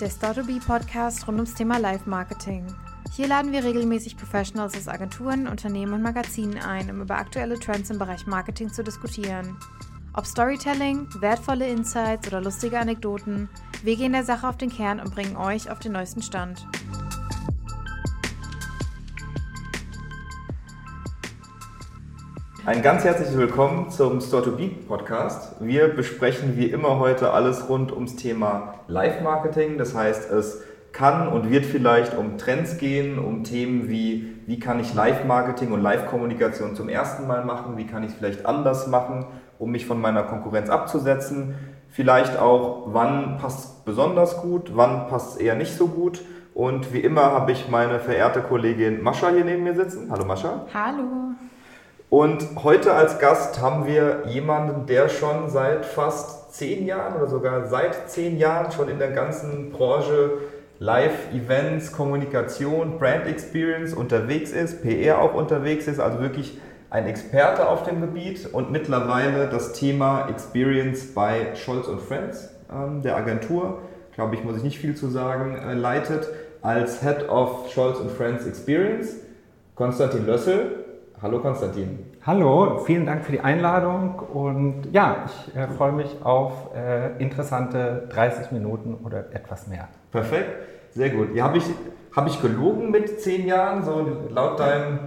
der Store2Be Podcast rund ums Thema Live-Marketing. Hier laden wir regelmäßig Professionals aus Agenturen, Unternehmen und Magazinen ein, um über aktuelle Trends im Bereich Marketing zu diskutieren. Ob Storytelling, wertvolle Insights oder lustige Anekdoten, wir gehen der Sache auf den Kern und bringen euch auf den neuesten Stand. Ein ganz herzliches Willkommen zum Store to Beat Podcast. Wir besprechen wie immer heute alles rund ums Thema Live-Marketing. Das heißt, es kann und wird vielleicht um Trends gehen, um Themen wie, wie kann ich Live-Marketing und Live-Kommunikation zum ersten Mal machen, wie kann ich es vielleicht anders machen, um mich von meiner Konkurrenz abzusetzen. Vielleicht auch, wann passt es besonders gut, wann passt es eher nicht so gut. Und wie immer habe ich meine verehrte Kollegin Mascha hier neben mir sitzen. Hallo Mascha. Hallo. Und heute als Gast haben wir jemanden, der schon seit fast zehn Jahren oder sogar seit zehn Jahren schon in der ganzen Branche Live-Events, Kommunikation, Brand Experience unterwegs ist, PR auch unterwegs ist, also wirklich ein Experte auf dem Gebiet und mittlerweile das Thema Experience bei Scholz und Friends, ähm, der Agentur, glaube ich, muss ich nicht viel zu sagen, äh, leitet als Head of Scholz und Friends Experience. Konstantin Lössel, Hallo Konstantin. Hallo, vielen Dank für die Einladung und ja, ich äh, freue mich auf äh, interessante 30 Minuten oder etwas mehr. Perfekt, sehr gut. Ja, habe ich, hab ich gelogen mit zehn Jahren? So laut deinem,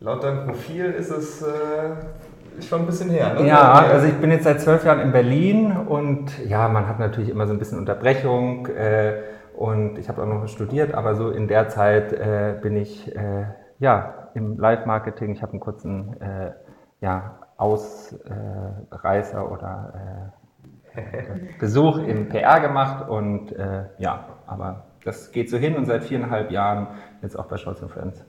laut deinem Profil ist es äh, schon ein bisschen her. Ne? Ja, also ich bin jetzt seit zwölf Jahren in Berlin und ja, man hat natürlich immer so ein bisschen Unterbrechung äh, und ich habe auch noch studiert, aber so in der Zeit äh, bin ich äh, ja im Live-Marketing. Ich habe einen kurzen äh, ja, Ausreißer oder äh, Besuch im PR gemacht und äh, ja, aber das geht so hin und seit viereinhalb Jahren jetzt auch bei Scholz Friends.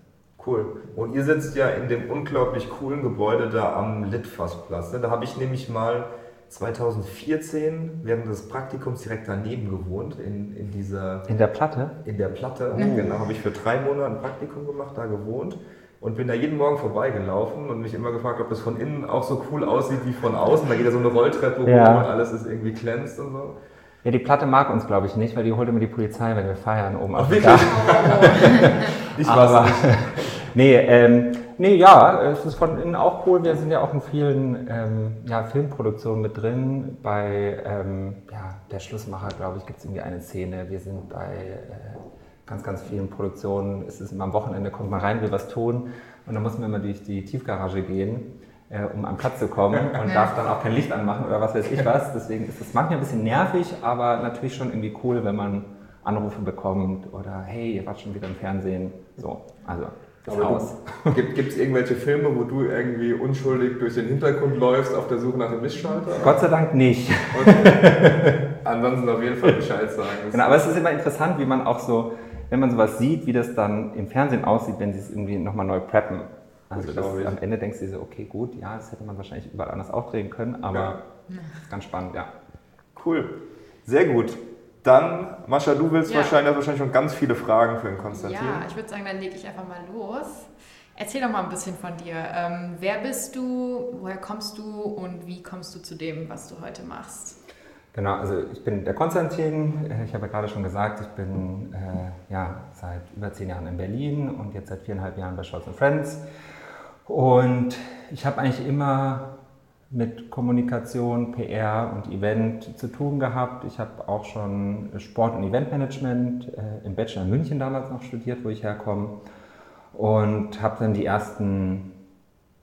Cool. Und ihr sitzt ja in dem unglaublich coolen Gebäude da am Litfassplatz. Ne? Da habe ich nämlich mal 2014 während des Praktikums direkt daneben gewohnt, in, in dieser... In der Platte? In der Platte, mhm. genau. Habe ich für drei Monate ein Praktikum gemacht, da gewohnt und bin da jeden Morgen vorbeigelaufen und mich immer gefragt, ob das von innen auch so cool aussieht wie von außen. Da geht ja so eine Rolltreppe ja. hoch und alles ist irgendwie glänzt und so. Ja, die Platte mag uns, glaube ich, nicht, weil die holt immer die Polizei, wenn wir feiern oben auf dem Dach. ich weiß nicht. nee, ähm, nee, ja, es ist von innen auch cool. Wir sind ja auch in vielen ähm, ja, Filmproduktionen mit drin. Bei ähm, ja, Der Schlussmacher, glaube ich, gibt es irgendwie eine Szene. Wir sind bei... Äh, ganz, ganz vielen Produktionen ist es immer am Wochenende, kommt man rein, will was tun und dann muss man immer durch die Tiefgarage gehen, äh, um am Platz zu kommen und darf dann auch kein Licht anmachen oder was weiß ich was. Deswegen ist es manchmal ein bisschen nervig, aber natürlich schon irgendwie cool, wenn man Anrufe bekommt oder hey, ihr wart schon wieder im Fernsehen. So, also Haus. Gibt es irgendwelche Filme, wo du irgendwie unschuldig durch den Hintergrund läufst auf der Suche nach dem Lichtschalter? Gott sei Dank nicht. Okay. Ansonsten auf jeden Fall Bescheid sagen. Genau, aber es ist immer interessant, wie man auch so wenn man sowas sieht, wie das dann im Fernsehen aussieht, wenn sie es irgendwie nochmal neu preppen. Also das, am Ende denkst du dir so, okay, gut, ja, das hätte man wahrscheinlich überall anders aufdrehen können, aber ja. ganz spannend, ja. Cool, sehr gut. Dann, Mascha, du willst ja. wahrscheinlich, wahrscheinlich schon ganz viele Fragen für den Konstantin. Ja, ich würde sagen, dann lege ich einfach mal los. Erzähl doch mal ein bisschen von dir. Ähm, wer bist du, woher kommst du und wie kommst du zu dem, was du heute machst? Genau, also ich bin der Konstantin. Äh, ich habe ja gerade schon gesagt, ich bin äh, ja, seit über zehn Jahren in Berlin und jetzt seit viereinhalb Jahren bei Scholz Friends. Und ich habe eigentlich immer mit Kommunikation, PR und Event zu tun gehabt. Ich habe auch schon Sport- und Eventmanagement äh, im Bachelor in München damals noch studiert, wo ich herkomme. Und habe dann die ersten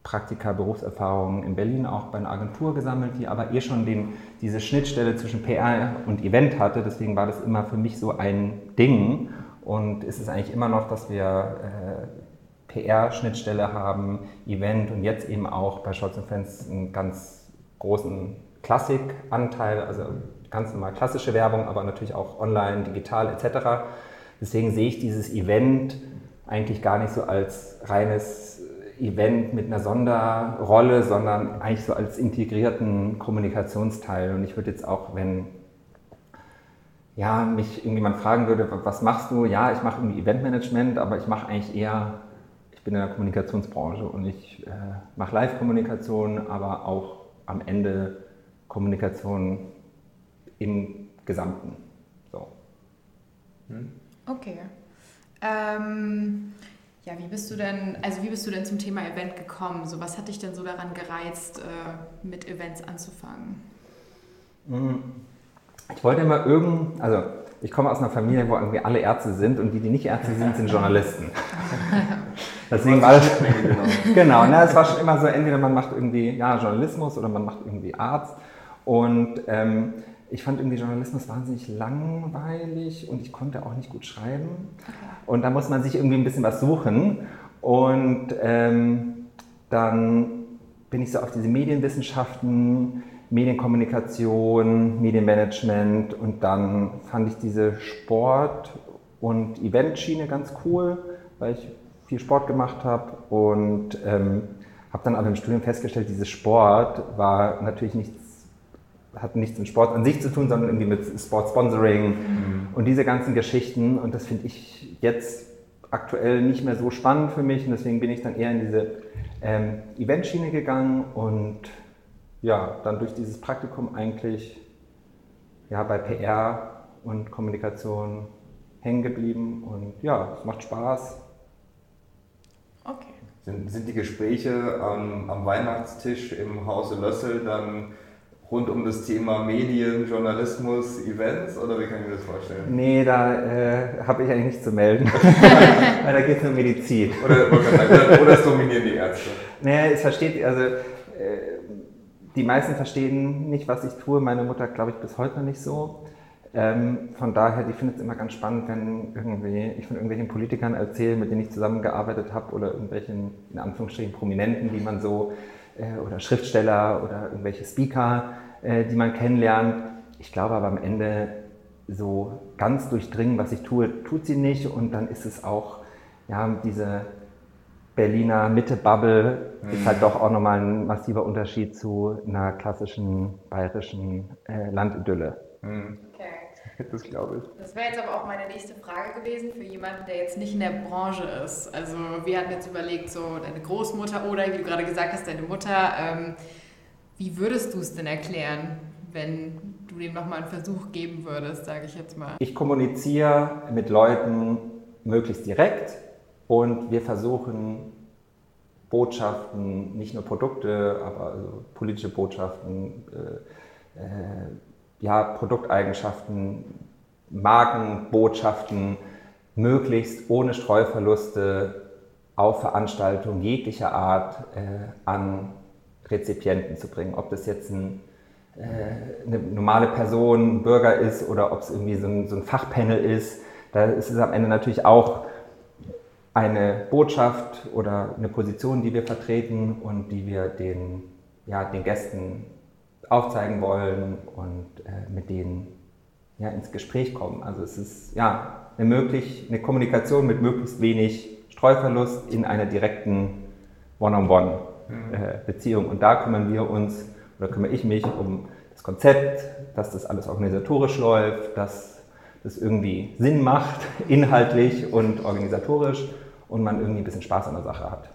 Praktika, Berufserfahrungen in Berlin auch bei einer Agentur gesammelt, die aber eh schon den, diese Schnittstelle zwischen PR und Event hatte. Deswegen war das immer für mich so ein Ding. Und es ist eigentlich immer noch, dass wir äh, PR-Schnittstelle haben, Event und jetzt eben auch bei Shots Fans einen ganz großen Klassik-Anteil, also ganz normal klassische Werbung, aber natürlich auch online, digital etc. Deswegen sehe ich dieses Event eigentlich gar nicht so als reines Event mit einer Sonderrolle, sondern eigentlich so als integrierten Kommunikationsteil. Und ich würde jetzt auch, wenn ja, mich irgendjemand fragen würde, was machst du? Ja, ich mache irgendwie Eventmanagement, aber ich mache eigentlich eher, bin in der Kommunikationsbranche und ich äh, mache Live-Kommunikation, aber auch am Ende Kommunikation im Gesamten. So. Hm? Okay. Ähm, ja, wie bist du denn, also wie bist du denn zum Thema Event gekommen? So, was hat dich denn so daran gereizt, äh, mit Events anzufangen? Hm. Ich wollte immer irgend, also ich komme aus einer Familie, wo irgendwie alle Ärzte sind und die, die nicht Ärzte sind, sind Journalisten. Deswegen war das, genau, na, es war schon immer so, entweder man macht irgendwie ja, Journalismus oder man macht irgendwie Arzt. Und ähm, ich fand irgendwie Journalismus wahnsinnig langweilig und ich konnte auch nicht gut schreiben. Und da muss man sich irgendwie ein bisschen was suchen. Und ähm, dann bin ich so auf diese Medienwissenschaften, Medienkommunikation, Medienmanagement und dann fand ich diese Sport- und Eventschiene ganz cool, weil ich viel Sport gemacht habe und ähm, habe dann aber im Studium festgestellt, dieses Sport war natürlich nichts hat nichts mit Sport an sich zu tun, sondern irgendwie mit Sport-Sponsoring mhm. und diese ganzen Geschichten. Und das finde ich jetzt aktuell nicht mehr so spannend für mich. Und deswegen bin ich dann eher in diese ähm, Eventschiene gegangen und ja, dann durch dieses Praktikum eigentlich ja, bei PR und Kommunikation hängen geblieben. Und ja, es macht Spaß. Sind, sind die Gespräche am, am Weihnachtstisch im Hause Lössel dann rund um das Thema Medien, Journalismus, Events oder wie kann ich mir das vorstellen? Nee, da äh, habe ich eigentlich nichts zu melden. Weil da geht es um Medizin. Oder, oder, oder es dominieren die Ärzte? Nee, es versteht, also äh, die meisten verstehen nicht, was ich tue. Meine Mutter, glaube ich, bis heute noch nicht so. Ähm, von daher, die findet es immer ganz spannend, wenn irgendwie, ich von irgendwelchen Politikern erzähle, mit denen ich zusammengearbeitet habe oder irgendwelchen, in Anführungsstrichen, Prominenten, die man so äh, oder Schriftsteller oder irgendwelche Speaker, äh, die man kennenlernt. Ich glaube aber am Ende so ganz durchdringen, was ich tue, tut sie nicht. Und dann ist es auch, ja, diese Berliner Mitte-Bubble mhm. ist halt doch auch nochmal ein massiver Unterschied zu einer klassischen bayerischen äh, Landidylle. Mhm. Das glaube ich. Das wäre jetzt aber auch meine nächste Frage gewesen für jemanden, der jetzt nicht in der Branche ist. Also wir hatten jetzt überlegt, so deine Großmutter oder wie du gerade gesagt hast, deine Mutter. Ähm, wie würdest du es denn erklären, wenn du dem nochmal einen Versuch geben würdest, sage ich jetzt mal? Ich kommuniziere mit Leuten möglichst direkt und wir versuchen Botschaften, nicht nur Produkte, aber also politische Botschaften, äh, äh, ja, Produkteigenschaften, Markenbotschaften möglichst ohne Streuverluste auf Veranstaltungen jeglicher Art äh, an Rezipienten zu bringen. Ob das jetzt ein, äh, eine normale Person, ein Bürger ist oder ob es irgendwie so ein, so ein Fachpanel ist, da ist es am Ende natürlich auch eine Botschaft oder eine Position, die wir vertreten und die wir den, ja, den Gästen aufzeigen wollen und äh, mit denen ja, ins Gespräch kommen. Also es ist ja eine, möglich, eine Kommunikation mit möglichst wenig Streuverlust in einer direkten One-on-One-Beziehung. Mhm. Äh, und da kümmern wir uns oder kümmere ich mich um das Konzept, dass das alles organisatorisch läuft, dass das irgendwie Sinn macht, inhaltlich und organisatorisch und man irgendwie ein bisschen Spaß an der Sache hat.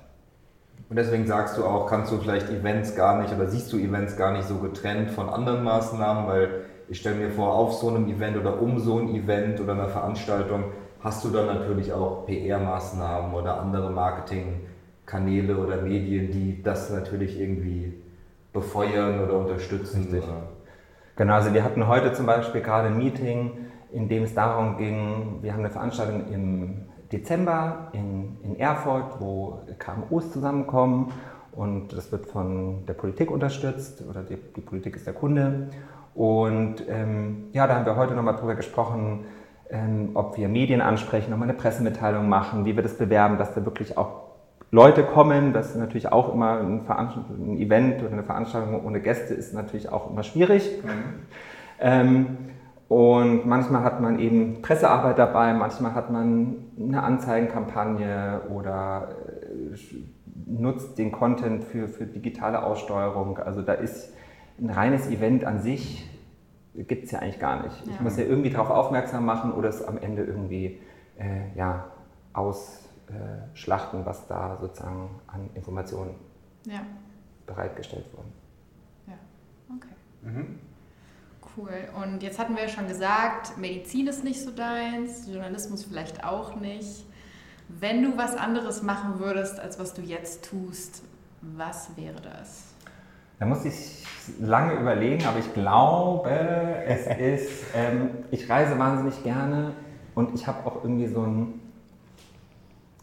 Und deswegen sagst du auch, kannst du vielleicht Events gar nicht oder siehst du Events gar nicht so getrennt von anderen Maßnahmen, weil ich stelle mir vor, auf so einem Event oder um so ein Event oder eine Veranstaltung hast du dann natürlich auch PR-Maßnahmen oder andere Marketingkanäle oder Medien, die das natürlich irgendwie befeuern oder unterstützen. Richtig. Genau, also wir hatten heute zum Beispiel gerade ein Meeting, in dem es darum ging, wir haben eine Veranstaltung im Dezember in, in Erfurt, wo KMUs zusammenkommen und das wird von der Politik unterstützt oder die, die Politik ist der Kunde. Und ähm, ja, da haben wir heute nochmal drüber gesprochen, ähm, ob wir Medien ansprechen, nochmal eine Pressemitteilung machen, wie wir das bewerben, dass da wirklich auch Leute kommen. Das ist natürlich auch immer ein, ein Event oder eine Veranstaltung ohne Gäste ist natürlich auch immer schwierig. Mhm. Ähm, und manchmal hat man eben Pressearbeit dabei, manchmal hat man eine Anzeigenkampagne oder äh, nutzt den Content für, für digitale Aussteuerung. Also da ist ein reines Event an sich, gibt es ja eigentlich gar nicht. Ja. Ich muss ja irgendwie darauf aufmerksam machen oder es am Ende irgendwie äh, ja, ausschlachten, was da sozusagen an Informationen ja. bereitgestellt wurde. Ja, okay. Mhm. Cool. Und jetzt hatten wir ja schon gesagt, Medizin ist nicht so deins, Journalismus vielleicht auch nicht. Wenn du was anderes machen würdest, als was du jetzt tust, was wäre das? Da muss ich lange überlegen, aber ich glaube, es ist, ähm, ich reise wahnsinnig gerne und ich habe auch irgendwie so ein,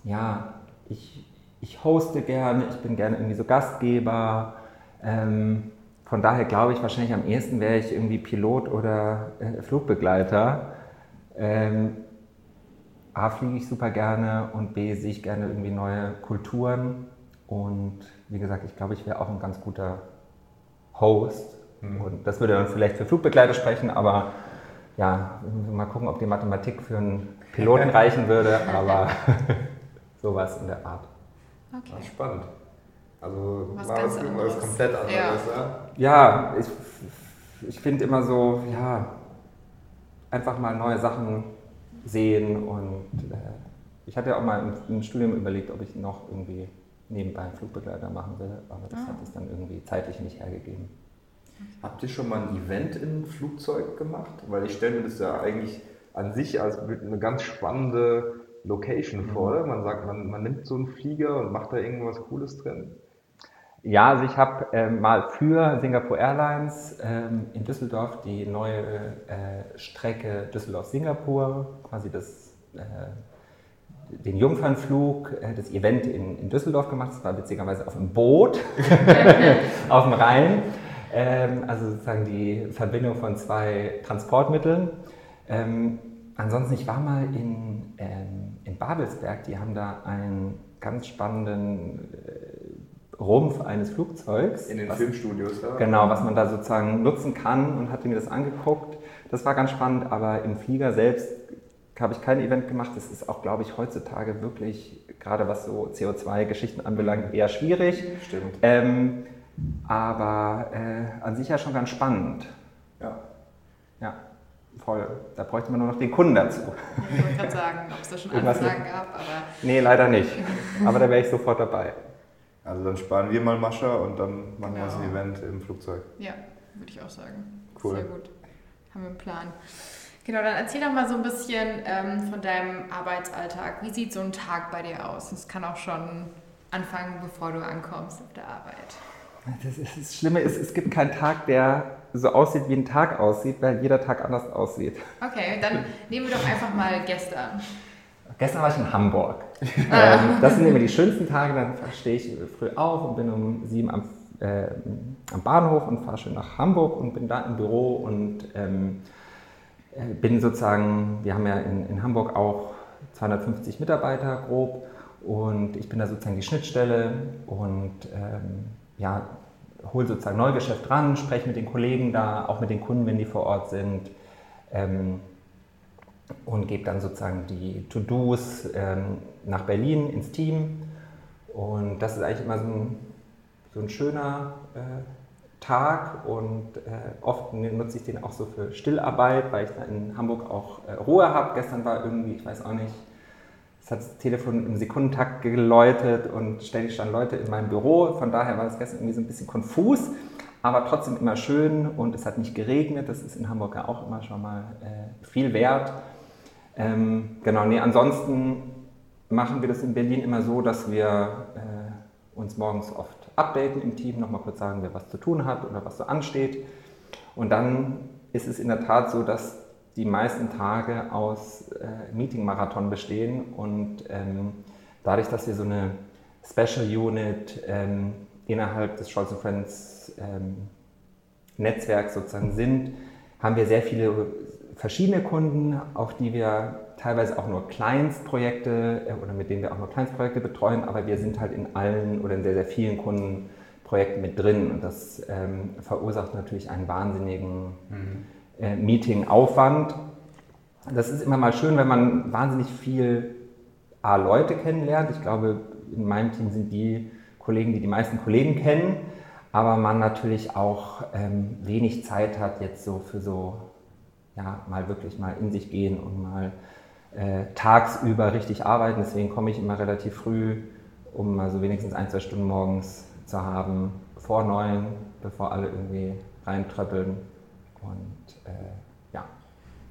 ja, ich, ich hoste gerne, ich bin gerne irgendwie so Gastgeber. Ähm, von daher glaube ich, wahrscheinlich am ehesten wäre ich irgendwie Pilot oder äh, Flugbegleiter. Ähm, A, fliege ich super gerne und B, sehe ich gerne irgendwie neue Kulturen. Und wie gesagt, ich glaube, ich wäre auch ein ganz guter Host. Mhm. Und das würde dann vielleicht für Flugbegleiter sprechen, aber ja, mal gucken, ob die Mathematik für einen Piloten reichen würde, aber sowas in der Art. Okay. Spannend. Also was war ganz irgendwas komplett anderes. Ja, ja ich, ich finde immer so, ja, einfach mal neue Sachen sehen und äh, ich hatte ja auch mal im, im, Studium überlegt, ob ich noch irgendwie nebenbei einen Flugbegleiter machen will, aber das ah. hat es dann irgendwie zeitlich nicht hergegeben. Habt ihr schon mal ein Event im Flugzeug gemacht? Weil ich stelle mir das ja eigentlich an sich als eine ganz spannende Location mhm. vor. Man sagt, man, man nimmt so einen Flieger und macht da irgendwas Cooles drin. Ja, also ich habe ähm, mal für Singapore Airlines ähm, in Düsseldorf die neue äh, Strecke Düsseldorf-Singapur, quasi das, äh, den Jungfernflug, äh, das Event in, in, Düsseldorf gemacht. Das war witzigerweise auf dem Boot auf dem Rhein. Ähm, also sozusagen die Verbindung von zwei Transportmitteln. Ähm, ansonsten, ich war mal in, ähm, in Babelsberg, die haben da einen ganz spannenden äh, Rumpf eines Flugzeugs. In den was, Filmstudios, ja. Genau, was man da sozusagen nutzen kann und hatte mir das angeguckt. Das war ganz spannend, aber im Flieger selbst habe ich kein Event gemacht. Das ist auch, glaube ich, heutzutage wirklich, gerade was so CO2-Geschichten anbelangt, eher schwierig. Stimmt. Ähm, aber äh, an sich ja schon ganz spannend. Ja. Ja, voll. Da bräuchte man nur noch den Kunden dazu. Ich wollte gerade sagen, ob es da schon Anfragen gab, aber. Nee, leider nicht. Aber da wäre ich sofort dabei. Also dann sparen wir mal Mascha und dann machen genau. wir ein Event im Flugzeug. Ja, würde ich auch sagen. Cool. Sehr gut. Haben wir einen Plan. Genau, dann erzähl doch mal so ein bisschen ähm, von deinem Arbeitsalltag. Wie sieht so ein Tag bei dir aus? Das kann auch schon anfangen, bevor du ankommst auf der Arbeit. Das, ist, das Schlimme ist, es gibt keinen Tag, der so aussieht, wie ein Tag aussieht, weil jeder Tag anders aussieht. Okay, dann nehmen wir doch einfach mal gestern. Gestern war ich in Hamburg. Ähm, das sind immer die schönsten Tage. Dann stehe ich früh auf und bin um sieben am, äh, am Bahnhof und fahre schön nach Hamburg und bin da im Büro und ähm, äh, bin sozusagen, wir haben ja in, in Hamburg auch 250 Mitarbeiter grob und ich bin da sozusagen die Schnittstelle und ähm, ja, hole sozusagen Neugeschäft ran, spreche mit den Kollegen da, auch mit den Kunden, wenn die vor Ort sind. Ähm, und gebe dann sozusagen die To-Dos ähm, nach Berlin ins Team. Und das ist eigentlich immer so ein, so ein schöner äh, Tag und äh, oft nutze ich den auch so für Stillarbeit, weil ich da in Hamburg auch äh, Ruhe habe. Gestern war irgendwie, ich weiß auch nicht, es hat das Telefon im Sekundentakt geläutet und ständig standen Leute in meinem Büro. Von daher war es gestern irgendwie so ein bisschen konfus, aber trotzdem immer schön und es hat nicht geregnet. Das ist in Hamburg ja auch immer schon mal äh, viel wert. Ähm, genau, nee, ansonsten machen wir das in Berlin immer so, dass wir äh, uns morgens oft updaten im Team, nochmal kurz sagen, wer was zu tun hat oder was so ansteht. Und dann ist es in der Tat so, dass die meisten Tage aus äh, Meeting-Marathon bestehen und ähm, dadurch, dass wir so eine Special Unit ähm, innerhalb des Scholz Friends ähm, Netzwerks sozusagen sind, haben wir sehr viele verschiedene Kunden, auf die wir teilweise auch nur Kleinstprojekte äh, oder mit denen wir auch nur Kleinstprojekte betreuen, aber wir sind halt in allen oder in sehr, sehr vielen Kundenprojekten mit drin und das ähm, verursacht natürlich einen wahnsinnigen mhm äh, Meeting-Aufwand. Das ist immer mal schön, wenn man wahnsinnig viel A, Leute kennenlernt. Ich glaube, in meinem Team sind die Kollegen, die die meisten Kollegen kennen, aber man natürlich auch ähm, wenig Zeit hat jetzt so für so, ja, mal wirklich mal in sich gehen und mal äh, tagsüber richtig arbeiten. Deswegen komme ich immer relativ früh, um mal so wenigstens ein, zwei Stunden morgens zu haben, vor neun, bevor alle irgendwie reintröppeln Und äh, ja.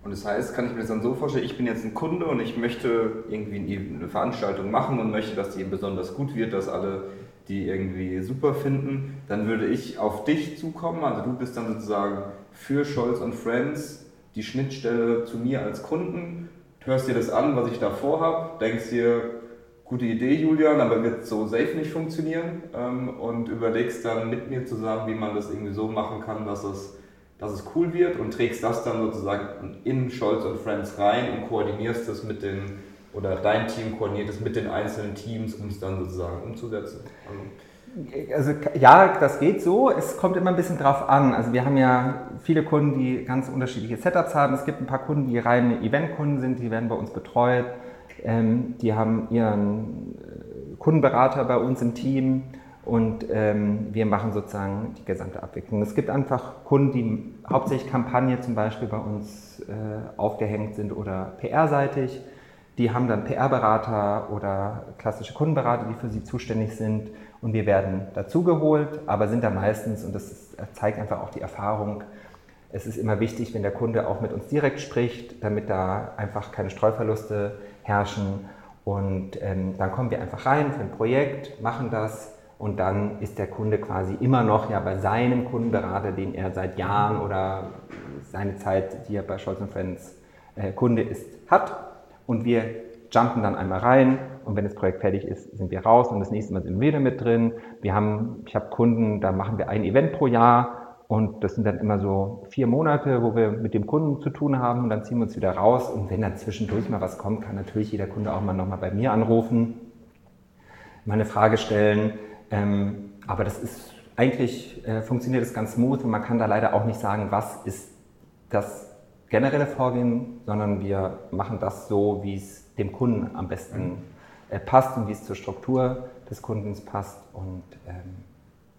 Und das heißt, kann ich mir das dann so vorstellen, ich bin jetzt ein Kunde und ich möchte irgendwie eine Veranstaltung machen und möchte, dass die besonders gut wird, dass alle die irgendwie super finden, dann würde ich auf dich zukommen. Also du bist dann sozusagen für Scholz und Friends die Schnittstelle zu mir als Kunden, hörst dir das an, was ich da vorhabe, denkst dir, gute Idee, Julian, aber wird so safe nicht funktionieren ähm, und überlegst dann mit mir zusammen, wie man das irgendwie so machen kann, dass es, dass es cool wird und trägst das dann sozusagen in Scholz und Friends rein und koordinierst das mit den oder dein Team koordiniert es mit den einzelnen Teams, um es dann sozusagen umzusetzen? Also ja, das geht so. Es kommt immer ein bisschen drauf an. Also wir haben ja viele Kunden, die ganz unterschiedliche Setups haben. Es gibt ein paar Kunden, die reine Eventkunden sind, die werden bei uns betreut. Ähm, die haben ihren äh, Kundenberater bei uns im Team und ähm, wir machen sozusagen die gesamte Abwicklung. Es gibt einfach Kunden, die hauptsächlich Kampagne zum Beispiel bei uns äh, aufgehängt sind oder PR-seitig. Die haben dann PR-Berater oder klassische Kundenberater, die für sie zuständig sind. Und wir werden dazugeholt, aber sind da meistens, und das zeigt einfach auch die Erfahrung, es ist immer wichtig, wenn der Kunde auch mit uns direkt spricht, damit da einfach keine Streuverluste herrschen. Und ähm, dann kommen wir einfach rein für ein Projekt, machen das und dann ist der Kunde quasi immer noch ja bei seinem Kundenberater, den er seit Jahren oder seine Zeit, die er bei Scholz Friends äh, Kunde ist, hat und wir jumpen dann einmal rein und wenn das Projekt fertig ist, sind wir raus und das nächste Mal sind wir wieder mit drin. Wir haben, ich habe Kunden, da machen wir ein Event pro Jahr und das sind dann immer so vier Monate, wo wir mit dem Kunden zu tun haben und dann ziehen wir uns wieder raus und wenn dann zwischendurch mal was kommt, kann natürlich jeder Kunde auch mal nochmal bei mir anrufen, mal eine Frage stellen. Ähm, aber das ist eigentlich äh, funktioniert das ganz smooth und man kann da leider auch nicht sagen, was ist das generelle Vorgehen, sondern wir machen das so, wie es dem Kunden am besten äh, passt und wie es zur Struktur des Kundens passt und ähm,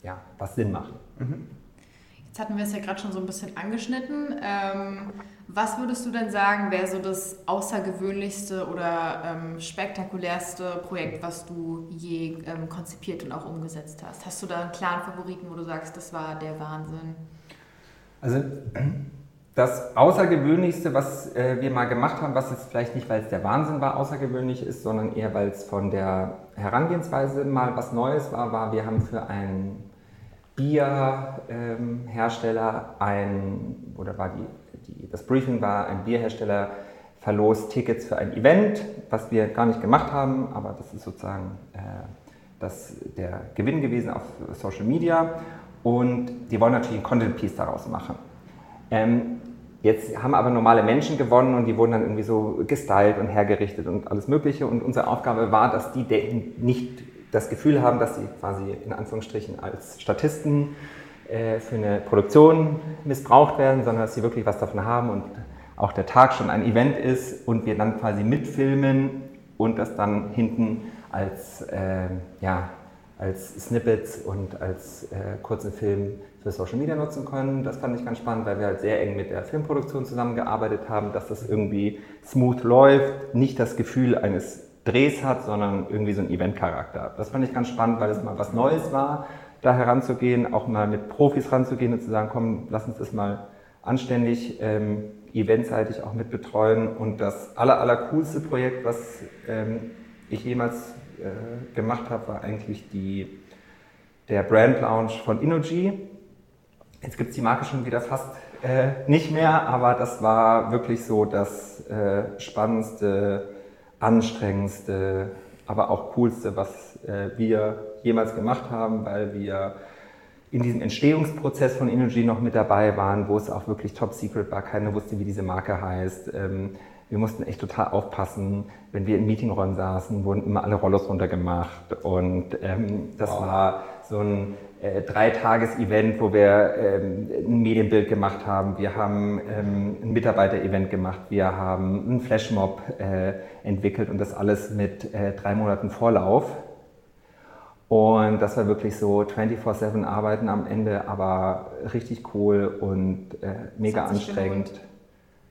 ja, was Sinn macht. Mhm. Jetzt hatten wir es ja gerade schon so ein bisschen angeschnitten. Ähm, was würdest du denn sagen, wäre so das außergewöhnlichste oder ähm, spektakulärste Projekt, was du je ähm, konzipiert und auch umgesetzt hast? Hast du da einen klaren Favoriten, wo du sagst, das war der Wahnsinn? Also das Außergewöhnlichste, was äh, wir mal gemacht haben, was jetzt vielleicht nicht, weil es der Wahnsinn war, außergewöhnlich ist, sondern eher, weil es von der Herangehensweise mal was Neues war, war, wir haben für einen Bierhersteller ähm, ein, oder war die, die, das Briefing war, ein Bierhersteller verlost Tickets für ein Event, was wir gar nicht gemacht haben, aber das ist sozusagen äh, das, der Gewinn gewesen auf Social Media und die wollen natürlich ein Content Piece daraus machen. Ähm, jetzt haben aber normale Menschen gewonnen und die wurden dann irgendwie so gestylt und hergerichtet und alles Mögliche. Und unsere Aufgabe war, dass die nicht das Gefühl haben, dass sie quasi in Anführungsstrichen als Statisten äh, für eine Produktion missbraucht werden, sondern dass sie wirklich was davon haben und auch der Tag schon ein Event ist und wir dann quasi mitfilmen und das dann hinten als, äh, ja, als Snippets und als äh, kurzen Film für Social Media nutzen können. Das fand ich ganz spannend, weil wir halt sehr eng mit der Filmproduktion zusammengearbeitet haben, dass das irgendwie smooth läuft, nicht das Gefühl eines Drehs hat, sondern irgendwie so ein Event-Charakter. Das fand ich ganz spannend, weil es mal was Neues war, da heranzugehen, auch mal mit Profis ranzugehen und zu sagen, komm, lass uns das mal anständig ähm, eventseitig auch mit betreuen. Und das aller, aller coolste Projekt, was ähm, ich jemals äh, gemacht habe, war eigentlich die, der Brand Launch von Innogy. Jetzt gibt es die Marke schon wieder fast äh, nicht mehr, aber das war wirklich so das äh, spannendste, anstrengendste, aber auch coolste, was äh, wir jemals gemacht haben, weil wir in diesem Entstehungsprozess von Energy noch mit dabei waren, wo es auch wirklich top secret war. Keiner wusste, wie diese Marke heißt. Ähm, wir mussten echt total aufpassen. Wenn wir in Meetingräumen saßen, wurden immer alle Rollos runtergemacht. Und ähm, das wow. war so ein äh, Dreitages-Event, wo wir ähm, ein Medienbild gemacht haben. Wir haben ähm, ein Mitarbeiter-Event gemacht. Wir haben einen Flashmob äh, entwickelt und das alles mit äh, drei Monaten Vorlauf. Und das war wirklich so 24-7 arbeiten am Ende, aber richtig cool und äh, mega anstrengend.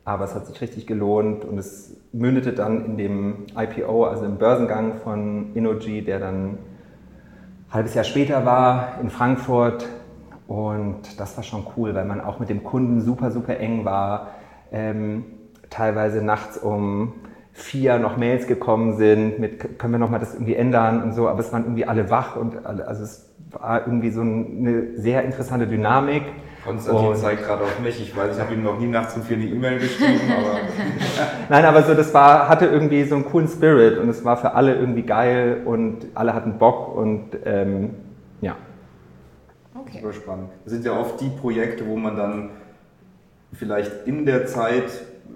Aber es hat sich richtig gelohnt und es mündete dann in dem IPO, also im Börsengang von Innogy, der dann halbes Jahr später war in Frankfurt. und das war schon cool, weil man auch mit dem Kunden super, super eng war. Ähm, teilweise nachts um vier noch Mails gekommen sind mit, können wir nochmal das irgendwie ändern und so, aber es waren irgendwie alle wach und alle, also es war irgendwie so eine sehr interessante Dynamik. Konstantin zeigt gerade auf mich. Ich weiß, ich habe ihm noch nie nachts um vier eine E-Mail geschrieben, aber. Nein, aber so, das war, hatte irgendwie so einen coolen Spirit und es war für alle irgendwie geil und alle hatten Bock und ähm, ja. Okay. Super spannend. Das sind ja oft die Projekte, wo man dann vielleicht in der Zeit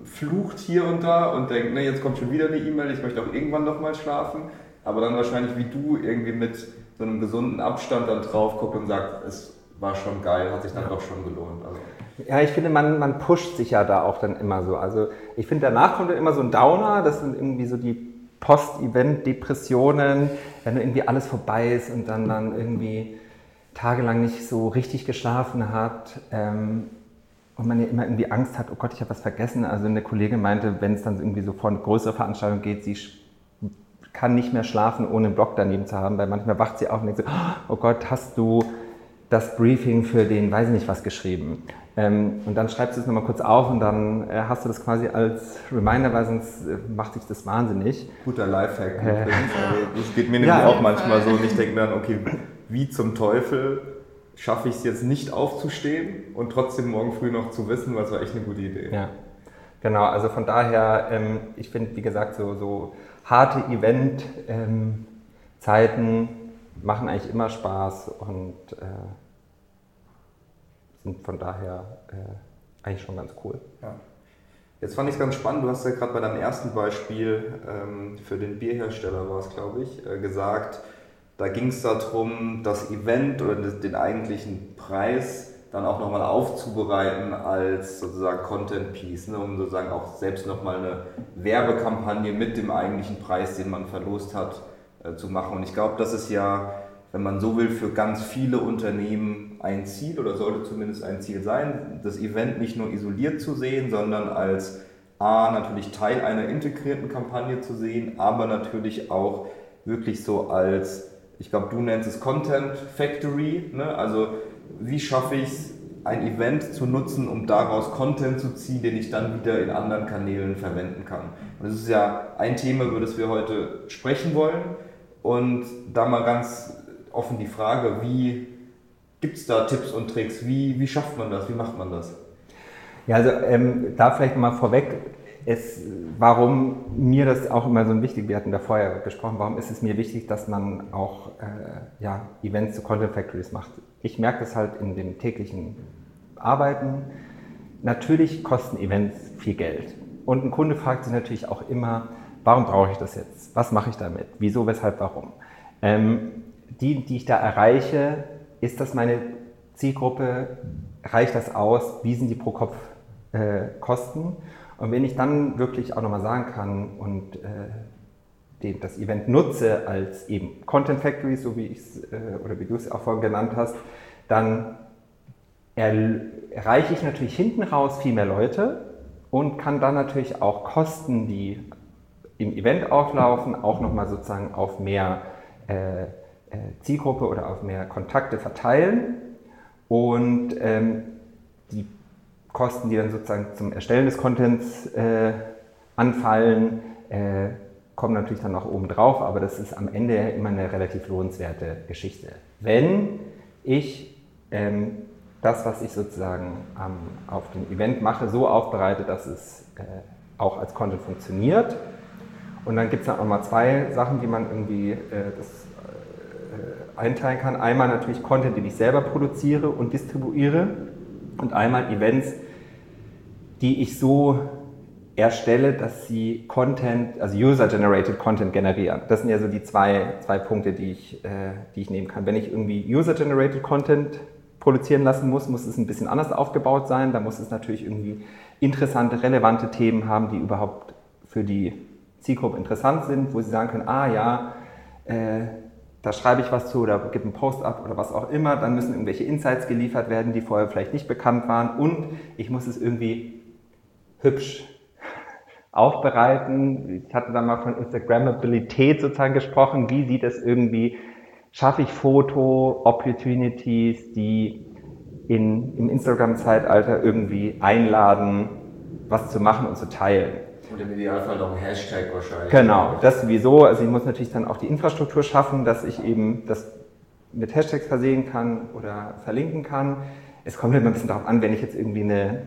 flucht hier und da und denkt, ne, jetzt kommt schon wieder eine E-Mail, ich möchte auch irgendwann noch mal schlafen. Aber dann wahrscheinlich wie du irgendwie mit so einem gesunden Abstand dann drauf guckt und sagt, es war schon geil, hat sich dann doch schon gelohnt. Also. Ja, ich finde, man, man pusht sich ja da auch dann immer so. Also ich finde, danach kommt dann immer so ein Downer, das sind irgendwie so die Post-Event-Depressionen, wenn irgendwie alles vorbei ist und dann, dann irgendwie tagelang nicht so richtig geschlafen hat. Ähm, und man ja immer irgendwie Angst hat, oh Gott, ich habe was vergessen. Also eine Kollegin meinte, wenn es dann irgendwie so vor eine größere Veranstaltung geht, sie kann nicht mehr schlafen, ohne einen Blog daneben zu haben, weil manchmal wacht sie auf und denkt so, oh Gott, hast du das Briefing für den, weiß ich nicht was, geschrieben. Ähm, und dann schreibst du es nochmal kurz auf und dann äh, hast du das quasi als Reminder, weil sonst äh, macht sich das wahnsinnig. Guter Lifehack äh, übrigens. Also, das geht mir nämlich ja, auch manchmal so und ich denke mir dann, okay, wie zum Teufel schaffe ich es jetzt nicht aufzustehen und trotzdem morgen früh noch zu wissen, weil es war echt eine gute Idee. Ja, genau. Also von daher, ähm, ich finde, wie gesagt, so, so harte Event-Zeiten ähm, machen eigentlich immer Spaß und äh, sind von daher äh, eigentlich schon ganz cool. Ja. Jetzt fand ich es ganz spannend, du hast ja gerade bei deinem ersten Beispiel ähm, für den Bierhersteller war es, glaube ich, äh, gesagt, da ging es darum, das Event oder den eigentlichen Preis dann auch nochmal aufzubereiten als sozusagen Content Piece, ne, um sozusagen auch selbst nochmal eine Werbekampagne mit dem eigentlichen Preis, den man verlost hat, zu machen. Und ich glaube, das ist ja, wenn man so will, für ganz viele Unternehmen ein Ziel oder sollte zumindest ein Ziel sein, das Event nicht nur isoliert zu sehen, sondern als A, natürlich Teil einer integrierten Kampagne zu sehen, aber natürlich auch wirklich so als ich glaube, du nennst es Content Factory. Ne? Also wie schaffe ich es, ein Event zu nutzen, um daraus Content zu ziehen, den ich dann wieder in anderen Kanälen verwenden kann. Und das ist ja ein Thema, über das wir heute sprechen wollen. Und da mal ganz offen die Frage, wie gibt es da Tipps und Tricks? Wie, wie schafft man das? Wie macht man das? Ja, also ähm, da vielleicht mal vorweg, es, warum mir das auch immer so ein wichtig, wir hatten da vorher gesprochen, warum ist es mir wichtig, dass man auch äh, ja, Events zu Content Factories macht. Ich merke das halt in dem täglichen Arbeiten. Natürlich kosten Events viel Geld. Und ein Kunde fragt sich natürlich auch immer, warum brauche ich das jetzt? Was mache ich damit? Wieso, weshalb, warum? Ähm, die, die ich da erreiche, ist das meine Zielgruppe? Reicht das aus? Wie sind die pro Kopf äh, Kosten? Und wenn ich dann wirklich auch nochmal sagen kann und äh, das Event nutze als eben Content Factory, so wie ich es äh, oder wie du es auch vorhin genannt hast, dann erreiche ich natürlich hinten raus viel mehr Leute und kann dann natürlich auch Kosten, die im Event auflaufen, auch nochmal sozusagen auf mehr äh, äh, Zielgruppe oder auf mehr Kontakte verteilen. Und ähm, die Kosten, die dann sozusagen zum Erstellen des Contents äh, anfallen, äh, kommen natürlich dann noch oben drauf, aber das ist am Ende immer eine relativ lohnenswerte Geschichte. Wenn ich ähm, das, was ich sozusagen ähm, auf dem Event mache, so aufbereite, dass es äh, auch als Content funktioniert. Und dann gibt es auch mal zwei Sachen, wie man irgendwie äh, das äh, einteilen kann. Einmal natürlich Content, den ich selber produziere und distribuiere und einmal Events, die ich so erstelle, dass sie Content, also User-Generated Content generieren. Das sind ja so die zwei, zwei Punkte, die ich, äh, die ich nehmen kann. Wenn ich irgendwie User-Generated Content produzieren lassen muss, muss es ein bisschen anders aufgebaut sein. Da muss es natürlich irgendwie interessante, relevante Themen haben, die überhaupt für die Zielgruppe interessant sind, wo sie sagen können, ah ja, äh, da schreibe ich was zu oder gebe einen Post ab oder was auch immer, dann müssen irgendwelche Insights geliefert werden, die vorher vielleicht nicht bekannt waren und ich muss es irgendwie hübsch aufbereiten. Ich hatte da mal von Instagrammabilität sozusagen gesprochen. Wie sieht es irgendwie, schaffe ich Foto-Opportunities, die in, im Instagram-Zeitalter irgendwie einladen, was zu machen und zu teilen. Und im Idealfall noch ein Hashtag wahrscheinlich. Genau, das sowieso. Also ich muss natürlich dann auch die Infrastruktur schaffen, dass ich eben das mit Hashtags versehen kann oder verlinken kann. Es kommt immer ein bisschen darauf an, wenn ich jetzt irgendwie eine,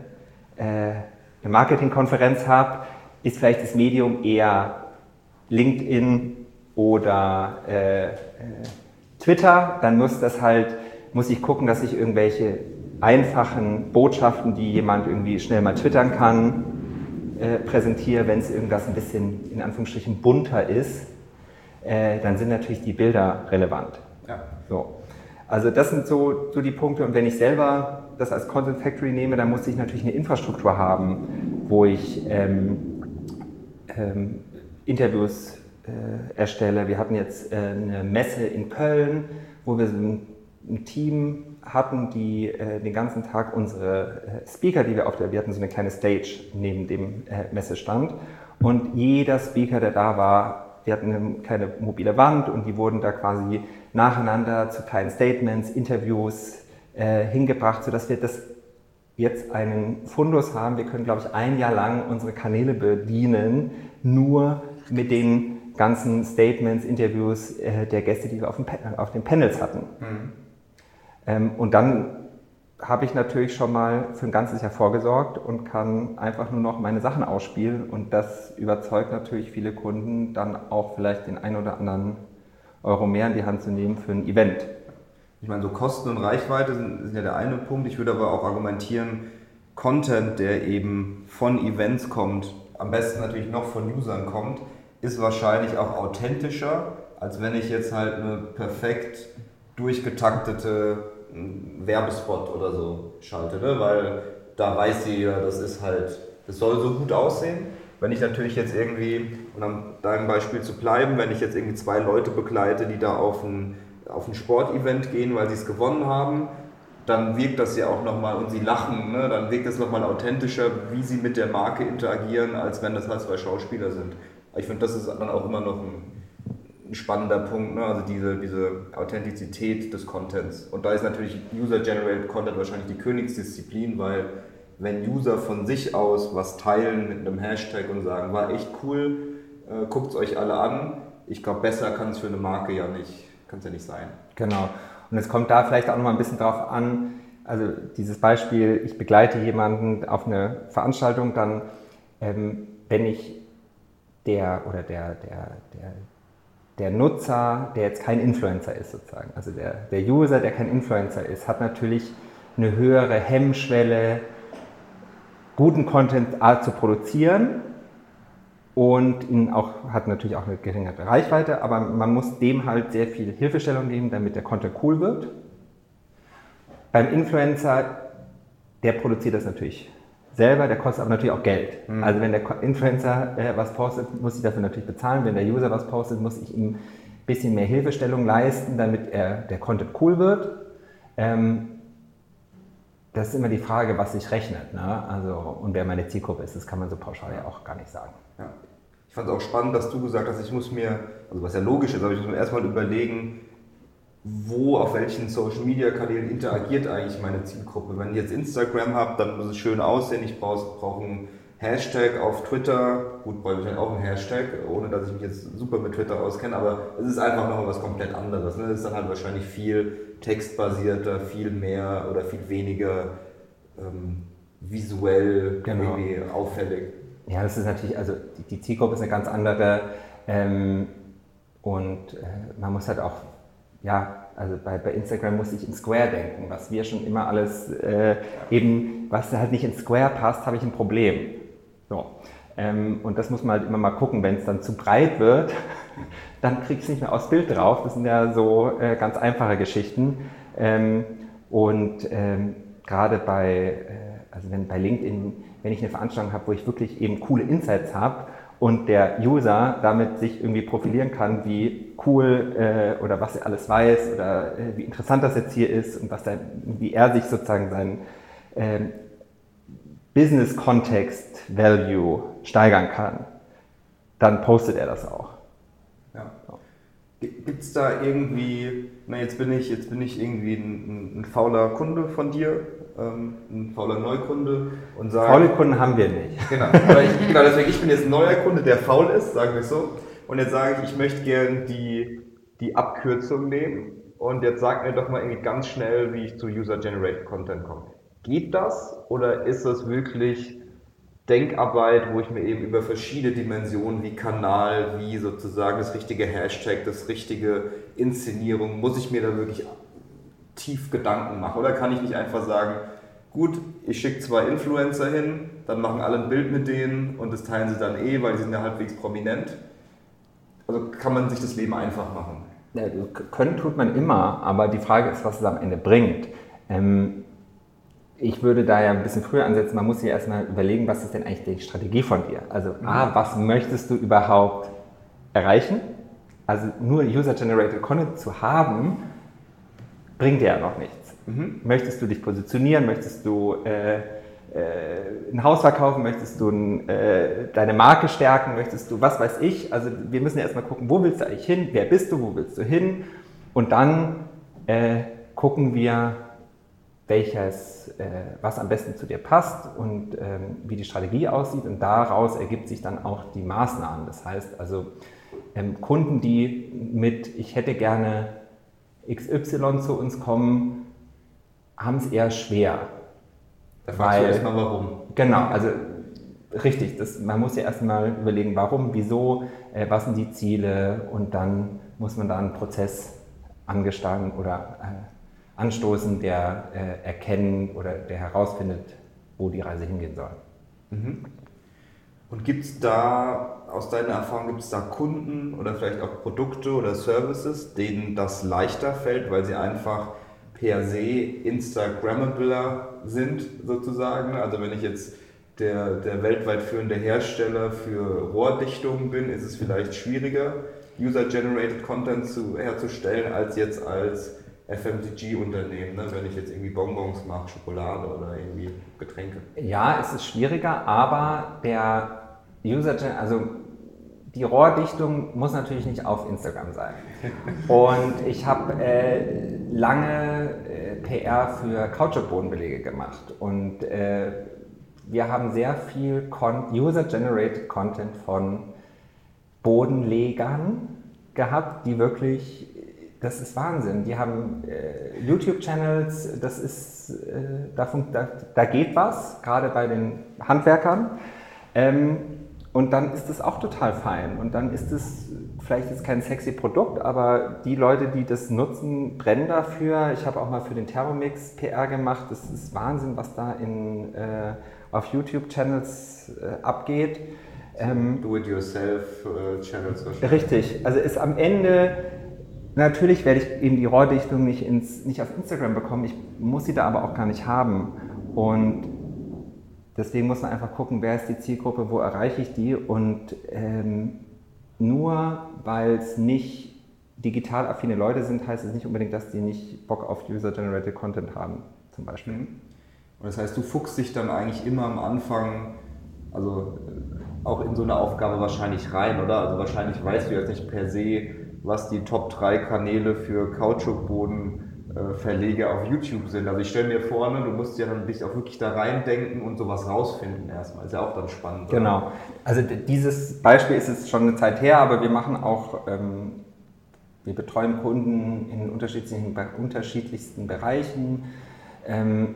äh, eine Marketingkonferenz habe, ist vielleicht das Medium eher LinkedIn oder äh, äh, Twitter, dann muss das halt, muss ich gucken, dass ich irgendwelche einfachen Botschaften, die jemand irgendwie schnell mal twittern kann, äh, präsentiere. Wenn es irgendwas ein bisschen in Anführungsstrichen bunter ist, äh, dann sind natürlich die Bilder relevant. Ja. So. Also das sind so, so die Punkte. Und wenn ich selber das als Content Factory nehme, dann muss ich natürlich eine Infrastruktur haben, wo ich ähm, ähm, Interviews äh, erstelle. Wir hatten jetzt äh, eine Messe in Köln, wo wir so ein, ein Team hatten, die äh, den ganzen Tag unsere äh, Speaker, die wir auf der, wir hatten so eine kleine Stage neben dem äh, Messestand und jeder Speaker, der da war, wir hatten eine kleine mobile Wand und die wurden da quasi nacheinander zu kleinen Statements, Interviews äh, hingebracht, sodass wir das jetzt einen Fundus haben. Wir können, glaube ich, ein Jahr lang unsere Kanäle bedienen, nur mit den ganzen Statements, Interviews äh, der Gäste, die wir auf, dem, auf den Panels hatten. Mhm. Ähm, und dann habe ich natürlich schon mal für ein ganzes Jahr vorgesorgt und kann einfach nur noch meine Sachen ausspielen. Und das überzeugt natürlich viele Kunden, dann auch vielleicht den ein oder anderen Euro mehr in die Hand zu nehmen für ein Event. Ich meine, so Kosten und Reichweite sind, sind ja der eine Punkt. Ich würde aber auch argumentieren, Content, der eben von Events kommt, am besten natürlich noch von Usern kommt, ist wahrscheinlich auch authentischer, als wenn ich jetzt halt eine perfekt durchgetaktete Werbespot oder so schalte, ne? weil da weiß sie ja, das ist halt, das soll so gut aussehen. Wenn ich natürlich jetzt irgendwie, um an deinem Beispiel zu bleiben, wenn ich jetzt irgendwie zwei Leute begleite, die da auf ein, auf ein Sportevent gehen, weil sie es gewonnen haben, dann wirkt das ja auch nochmal und sie lachen, ne? dann wirkt es nochmal authentischer, wie sie mit der Marke interagieren, als wenn das halt zwei Schauspieler sind. Ich finde, das ist dann auch immer noch ein, ein spannender Punkt, ne? also diese, diese Authentizität des Contents. Und da ist natürlich User-Generated Content wahrscheinlich die Königsdisziplin, weil wenn User von sich aus was teilen mit einem Hashtag und sagen, war echt cool, äh, guckt es euch alle an, ich glaube, besser kann es für eine Marke ja nicht, kann ja nicht sein. Genau. Und es kommt da vielleicht auch noch mal ein bisschen drauf an, also dieses Beispiel, ich begleite jemanden auf eine Veranstaltung, dann, ähm, wenn ich der oder der, der, der, der Nutzer, der jetzt kein Influencer ist sozusagen, also der, der User, der kein Influencer ist, hat natürlich eine höhere Hemmschwelle, guten Content zu produzieren und ihn auch, hat natürlich auch eine geringere Reichweite, aber man muss dem halt sehr viel Hilfestellung geben, damit der Content cool wird. Beim Influencer, der produziert das natürlich selber, der kostet aber natürlich auch Geld. Mhm. Also wenn der Influencer äh, was postet, muss ich dafür natürlich bezahlen. Wenn der User was postet, muss ich ihm ein bisschen mehr Hilfestellung leisten, damit er, der Content cool wird. Ähm, das ist immer die Frage, was sich rechnet. Ne? Also, und wer meine Zielgruppe ist, das kann man so pauschal ja auch gar nicht sagen. Ja. Ich fand es auch spannend, dass du gesagt hast, ich muss mir, also was ja logisch ist, aber ich muss mir erstmal überlegen, wo, auf welchen Social Media Kanälen interagiert eigentlich meine Zielgruppe. Wenn ich jetzt Instagram habe, dann muss es schön aussehen. Ich brauche brauch einen Hashtag auf Twitter. Gut, brauche ich halt auch einen Hashtag, ohne dass ich mich jetzt super mit Twitter auskenne, aber es ist einfach noch was komplett anderes. Ne? Es ist dann halt wahrscheinlich viel textbasierter, viel mehr oder viel weniger ähm, visuell genau. irgendwie auffällig. Ja, das ist natürlich, also die, die Zielgruppe ist eine ganz andere ähm, und äh, man muss halt auch ja, also bei, bei Instagram muss ich in Square denken, was wir schon immer alles äh, eben, was halt nicht in Square passt, habe ich ein Problem. So. Ähm, und das muss man halt immer mal gucken, wenn es dann zu breit wird, dann kriege ich es nicht mehr aufs Bild drauf. Das sind ja so äh, ganz einfache Geschichten. Ähm, und ähm, gerade bei, äh, also wenn bei LinkedIn, wenn ich eine Veranstaltung habe, wo ich wirklich eben coole Insights habe und der User damit sich irgendwie profilieren kann, wie cool äh, oder was er alles weiß oder äh, wie interessant das jetzt hier ist und was er, wie er sich sozusagen seinen äh, Business Context Value steigern kann, dann postet er das auch. Ja. Gibt es da irgendwie, na jetzt bin ich, jetzt bin ich irgendwie ein, ein, ein fauler Kunde von dir, ähm, ein fauler Neukunde und sage. Faule Kunden haben wir nicht. Genau, aber ich, genau, deswegen, ich bin jetzt ein neuer Kunde, der faul ist, sagen wir so. Und jetzt sage ich, ich möchte gerne die, die Abkürzung nehmen. Und jetzt sag mir doch mal irgendwie ganz schnell, wie ich zu User-Generated Content komme. Geht das oder ist das wirklich Denkarbeit, wo ich mir eben über verschiedene Dimensionen wie Kanal, wie sozusagen das richtige Hashtag, das richtige Inszenierung, muss ich mir da wirklich tief Gedanken machen? Oder kann ich nicht einfach sagen, gut, ich schicke zwei Influencer hin, dann machen alle ein Bild mit denen und das teilen sie dann eh, weil die sind ja halbwegs prominent. Also kann man sich das Leben einfach machen. Ja, können tut man immer, aber die Frage ist, was es am Ende bringt. Ähm, ich würde da ja ein bisschen früher ansetzen, man muss sich erstmal überlegen, was ist denn eigentlich die Strategie von dir? Also, mhm. A, was möchtest du überhaupt erreichen? Also nur User-Generated Content zu haben, bringt dir ja noch nichts. Mhm. Möchtest du dich positionieren? Möchtest du äh, äh, ein Haus verkaufen? Möchtest du ein, äh, deine Marke stärken? Möchtest du, was weiß ich? Also wir müssen ja erstmal gucken, wo willst du eigentlich hin? Wer bist du? Wo willst du hin? Und dann äh, gucken wir, welches, äh, was am besten zu dir passt und ähm, wie die Strategie aussieht. Und daraus ergibt sich dann auch die Maßnahmen. Das heißt also, ähm, Kunden, die mit, ich hätte gerne XY zu uns kommen, haben es eher schwer. Da fragst du erstmal warum. Genau, also richtig, das, man muss ja erstmal überlegen, warum, wieso, äh, was sind die Ziele und dann muss man da einen Prozess angestagen oder äh, anstoßen, der äh, erkennen oder der herausfindet, wo die Reise hingehen soll. Mhm. Und gibt es da, aus deiner Erfahrung, gibt es da Kunden oder vielleicht auch Produkte oder Services, denen das leichter fällt, weil sie einfach per se Instagrammabler sind sozusagen? Also wenn ich jetzt der, der weltweit führende Hersteller für Rohrdichtungen bin, ist es vielleicht schwieriger, User-Generated Content zu, herzustellen, als jetzt als FMCG-Unternehmen, ne? wenn ich jetzt irgendwie Bonbons mache, Schokolade oder irgendwie Getränke. Ja, es ist schwieriger, aber der User, also die Rohrdichtung muss natürlich nicht auf Instagram sein. Und ich habe äh, lange äh, PR für Kautschukbodenbelege gemacht und äh, wir haben sehr viel User-Generated Content von Bodenlegern gehabt, die wirklich das ist Wahnsinn. Die haben äh, YouTube-Channels, das ist, äh, da, da, da, geht was, gerade bei den Handwerkern. Ähm, und dann ist es auch total fein. Und dann ist es vielleicht jetzt kein sexy Produkt, aber die Leute, die das nutzen, brennen dafür. Ich habe auch mal für den Thermomix PR gemacht. Das ist Wahnsinn, was da in, äh, auf YouTube-Channels äh, abgeht. Ähm, Do-it-yourself-Channels äh, wahrscheinlich. Richtig. Also ist am Ende Natürlich werde ich eben die Rohrdichtung nicht, ins, nicht auf Instagram bekommen, ich muss sie da aber auch gar nicht haben. Und deswegen muss man einfach gucken, wer ist die Zielgruppe, wo erreiche ich die. Und ähm, nur weil es nicht digital affine Leute sind, heißt es nicht unbedingt, dass die nicht Bock auf User-Generated Content haben, zum Beispiel. Mhm. Und das heißt, du fuchst dich dann eigentlich immer am Anfang, also äh, auch in so eine Aufgabe wahrscheinlich rein, oder? Also wahrscheinlich weißt du jetzt nicht per se, was die Top 3 Kanäle für Kautschukbodenverlege auf YouTube sind. Also ich stelle mir vor, ne, du musst ja dann dich auch wirklich da reindenken und sowas rausfinden erstmal. Ist ja auch dann spannend. Genau. Also dieses Beispiel ist jetzt schon eine Zeit her, aber wir machen auch, ähm, wir betreuen Kunden in unterschiedlichen, unterschiedlichsten Bereichen. Ähm,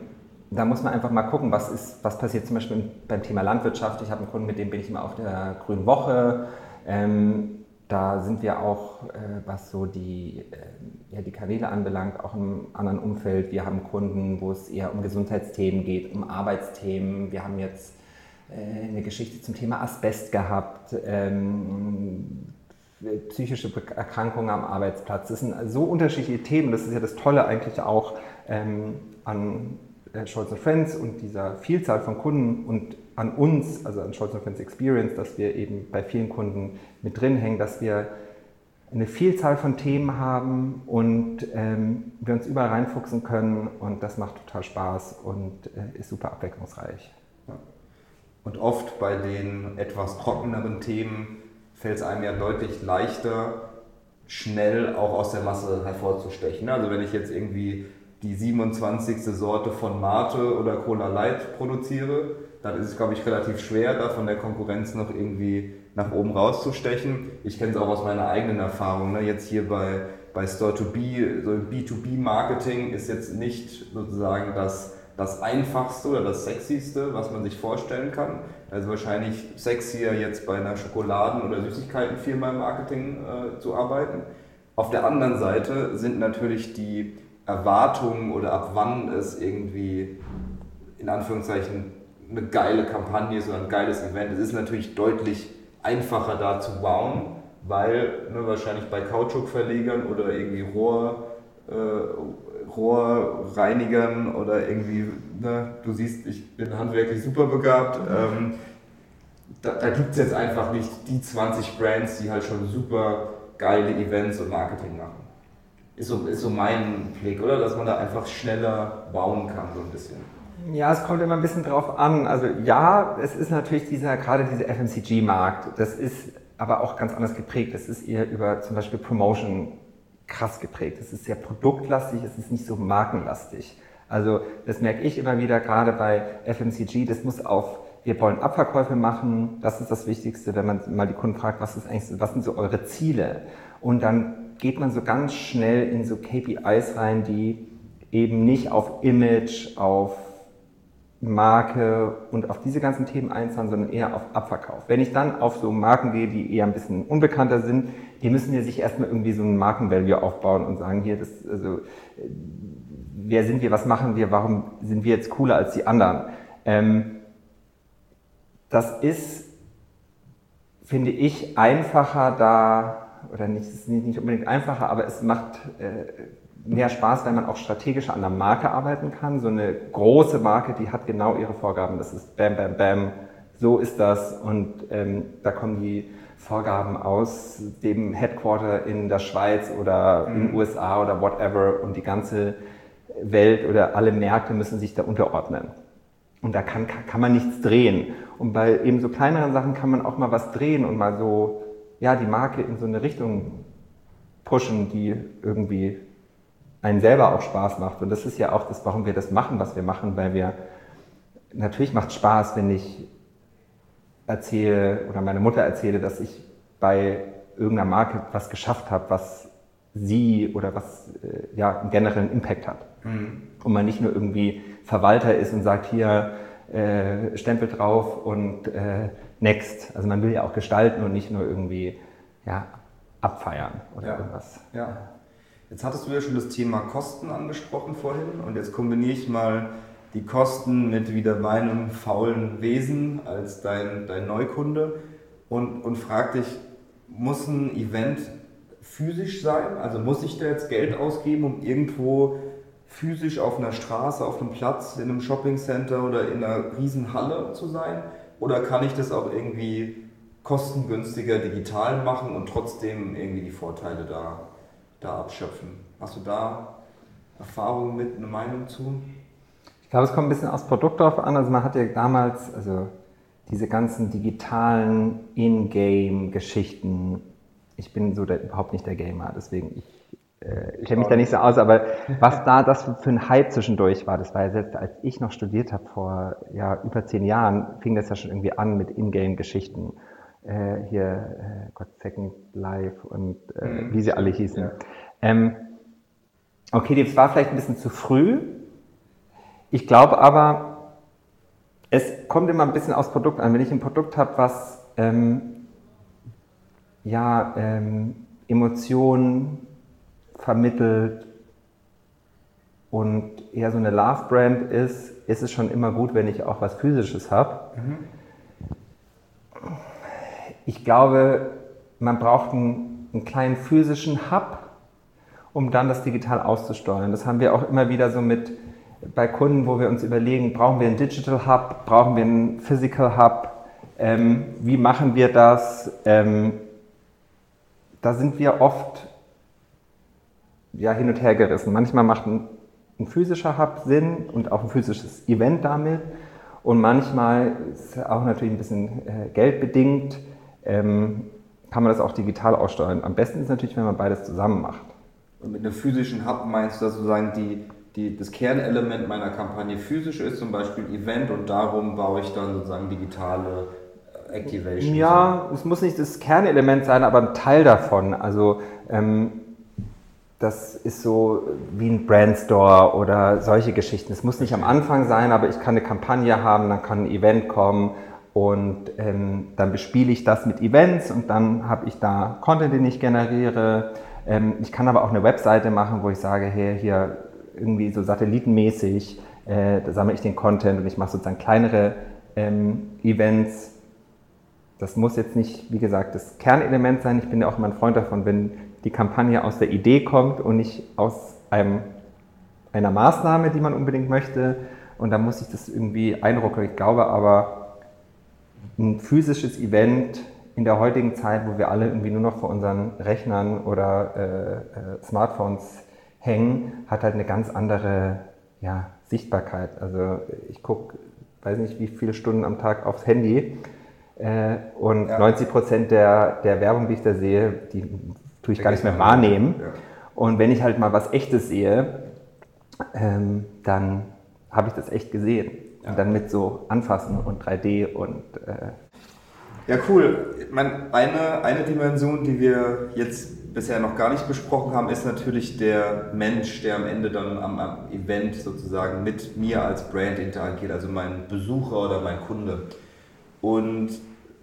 da muss man einfach mal gucken, was, ist, was passiert zum Beispiel beim Thema Landwirtschaft. Ich habe einen Kunden, mit dem bin ich immer auf der Grünen Woche. Ähm, da sind wir auch, äh, was so die, äh, ja, die Kanäle anbelangt, auch im anderen Umfeld. Wir haben Kunden, wo es eher um Gesundheitsthemen geht, um Arbeitsthemen. Wir haben jetzt äh, eine Geschichte zum Thema Asbest gehabt, ähm, psychische Erkrankungen am Arbeitsplatz. Das sind so unterschiedliche Themen. Das ist ja das Tolle eigentlich auch ähm, an Scholz Friends und dieser Vielzahl von Kunden und an uns, also an Scholz Friends Experience, dass wir eben bei vielen Kunden mit drin hängen, dass wir eine Vielzahl von Themen haben und ähm, wir uns überall reinfuchsen können und das macht total Spaß und äh, ist super abwechslungsreich. Und oft bei den etwas trockeneren Themen fällt es einem ja deutlich leichter, schnell auch aus der Masse hervorzustechen. Also wenn ich jetzt irgendwie die 27. Sorte von Mate oder Cola Light produziere, dann ist es, glaube ich, relativ schwer, da von der Konkurrenz noch irgendwie nach oben rauszustechen. Ich kenne es auch aus meiner eigenen Erfahrung. Ne? Jetzt hier bei, bei Store-to-B, so B2B-Marketing ist jetzt nicht sozusagen das, das einfachste oder das sexyste, was man sich vorstellen kann. Also wahrscheinlich sexier jetzt bei einer Schokoladen- oder Süßigkeitenfirma im Marketing äh, zu arbeiten. Auf der anderen Seite sind natürlich die Erwartungen oder ab wann es irgendwie in Anführungszeichen eine geile Kampagne ist oder ein geiles Event. Es ist natürlich deutlich einfacher da zu bauen, weil ne, wahrscheinlich bei Kautschukverlegern oder irgendwie Rohr, äh, Rohrreinigern oder irgendwie, ne, du siehst, ich bin handwerklich super begabt. Ähm, da, da gibt es jetzt einfach nicht die 20 Brands, die halt schon super geile Events und Marketing machen. Ist so, ist so mein Blick, oder? Dass man da einfach schneller bauen kann, so ein bisschen. Ja, es kommt immer ein bisschen drauf an. Also ja, es ist natürlich dieser, gerade dieser FMCG-Markt, das ist aber auch ganz anders geprägt. Es ist eher über zum Beispiel Promotion krass geprägt. Es ist sehr produktlastig, es ist nicht so markenlastig. Also das merke ich immer wieder, gerade bei FMCG, das muss auf, wir wollen Abverkäufe machen, das ist das Wichtigste, wenn man mal die Kunden fragt, was, ist eigentlich, was sind so eure Ziele? Und dann geht man so ganz schnell in so KPIs rein, die eben nicht auf Image, auf Marke und auf diese ganzen Themen einzahlen, sondern eher auf Abverkauf. Wenn ich dann auf so Marken gehe, die eher ein bisschen unbekannter sind, die müssen ja sich erstmal irgendwie so einen Markenvalue aufbauen und sagen, hier, das, also, wer sind wir, was machen wir, warum sind wir jetzt cooler als die anderen? Ähm, das ist, finde ich, einfacher da, oder nicht, es ist nicht unbedingt einfacher, aber es macht äh, mehr Spaß, wenn man auch strategischer an der Marke arbeiten kann. So eine große Marke, die hat genau ihre Vorgaben. Das ist Bam, Bam, Bam. So ist das. Und ähm, da kommen die Vorgaben aus dem Headquarter in der Schweiz oder in den mhm. USA oder whatever. Und die ganze Welt oder alle Märkte müssen sich da unterordnen. Und da kann, kann man nichts drehen. Und bei eben so kleineren Sachen kann man auch mal was drehen und mal so, ja, die Marke in so eine Richtung pushen, die irgendwie einen selber auch Spaß macht. Und das ist ja auch das, warum wir das machen, was wir machen, weil wir, natürlich macht Spaß, wenn ich erzähle oder meine Mutter erzähle, dass ich bei irgendeiner Marke was geschafft habe, was sie oder was äh, ja einen generellen Impact hat. Mhm. Und man nicht nur irgendwie Verwalter ist und sagt, hier äh, Stempel drauf und äh, next. Also man will ja auch gestalten und nicht nur irgendwie ja, abfeiern oder ja. irgendwas. Ja. Jetzt hattest du ja schon das Thema Kosten angesprochen vorhin und jetzt kombiniere ich mal die Kosten mit wieder meinem faulen Wesen als dein, dein Neukunde und, und frag dich, muss ein Event physisch sein? Also muss ich da jetzt Geld ausgeben, um irgendwo physisch auf einer Straße, auf einem Platz, in einem Shoppingcenter oder in einer riesen Halle zu sein? Oder kann ich das auch irgendwie kostengünstiger digital machen und trotzdem irgendwie die Vorteile da da abschöpfen. Hast du da Erfahrungen mit, eine Meinung zu? Ich glaube, es kommt ein bisschen aufs Produkt drauf an. Also man hat ja damals, also diese ganzen digitalen In-Game-Geschichten. Ich bin so der, überhaupt nicht der Gamer, deswegen ich äh, kenne mich da nicht so aus, aber was da das für ein Hype zwischendurch war, das war ja selbst, als ich noch studiert habe, vor ja, über zehn Jahren, fing das ja schon irgendwie an mit In-Game-Geschichten äh, hier äh, Gott Second Life und äh, mhm. wie sie alle hießen. Ja. Ähm, okay, das war vielleicht ein bisschen zu früh. Ich glaube aber, es kommt immer ein bisschen aufs Produkt an. Wenn ich ein Produkt habe, was ähm, ja, ähm, Emotionen vermittelt und eher so eine Love-Brand ist, ist es schon immer gut, wenn ich auch was Physisches habe. Mhm ich glaube, man braucht einen, einen, kleinen physischen Hub, um dann das digital auszusteuern. Das haben wir auch immer wieder so mit bei Kunden, wo wir uns überlegen, brauchen wir einen Digital Hub, brauchen wir einen Physical Hub, ähm, wie machen wir das? Ähm, da sind wir oft ja, hin und her gerissen. Manchmal macht ein, ein physischer Hub Sinn und auch ein physisches Event damit. Und manchmal ist auch natürlich ein bisschen äh, geldbedingt ähm, kann man das auch digital aussteuern. Am besten ist natürlich, wenn man beides zusammen macht. Und mit einem physischen Hub meinst du, dass sozusagen die, die, das Kernelement meiner Kampagne physisch ist, zum Beispiel Event, und darum baue ich dann sozusagen digitale äh, Activation. Ja, es muss nicht das Kernelement sein, aber ein Teil davon. Also ähm, das ist so wie ein Brandstore oder solche Geschichten. Es muss nicht am Anfang sein, aber ich kann eine Kampagne haben, dann kann ein Event kommen und ähm, dann bespiele ich das mit Events und dann habe ich da Content, den ich generiere. Ähm, ich kann aber auch eine Webseite machen, wo ich sage, hey, hier irgendwie so satellitenmäßig, äh, da sammle ich den Content und ich mache sozusagen kleinere ähm, Events. Das muss jetzt nicht, wie gesagt, das Kernelement sein. Ich bin ja auch immer ein Freund davon, wenn die Kampagne aus der Idee kommt und nicht aus einem, einer Maßnahme, die man unbedingt möchte. Und da muss ich das irgendwie einrucken. Ich glaube aber, ein physisches Event in der heutigen Zeit, wo wir alle irgendwie nur noch vor unseren Rechnern oder äh, äh, Smartphones hängen, hat halt eine ganz andere ja, Sichtbarkeit. Also ich gucke, weiß nicht, wie viele Stunden am Tag aufs Handy äh, und ja. 90 Prozent der, der Werbung, die ich da sehe, die tue ich gar nicht mehr wahrnehmen. Und wenn ich halt mal was Echtes sehe, ähm, dann habe ich das echt gesehen. Und dann mit so Anfassen und 3D und. Äh ja, cool. Ich meine, eine, eine Dimension, die wir jetzt bisher noch gar nicht besprochen haben, ist natürlich der Mensch, der am Ende dann am, am Event sozusagen mit mir als Brand interagiert, also mein Besucher oder mein Kunde. Und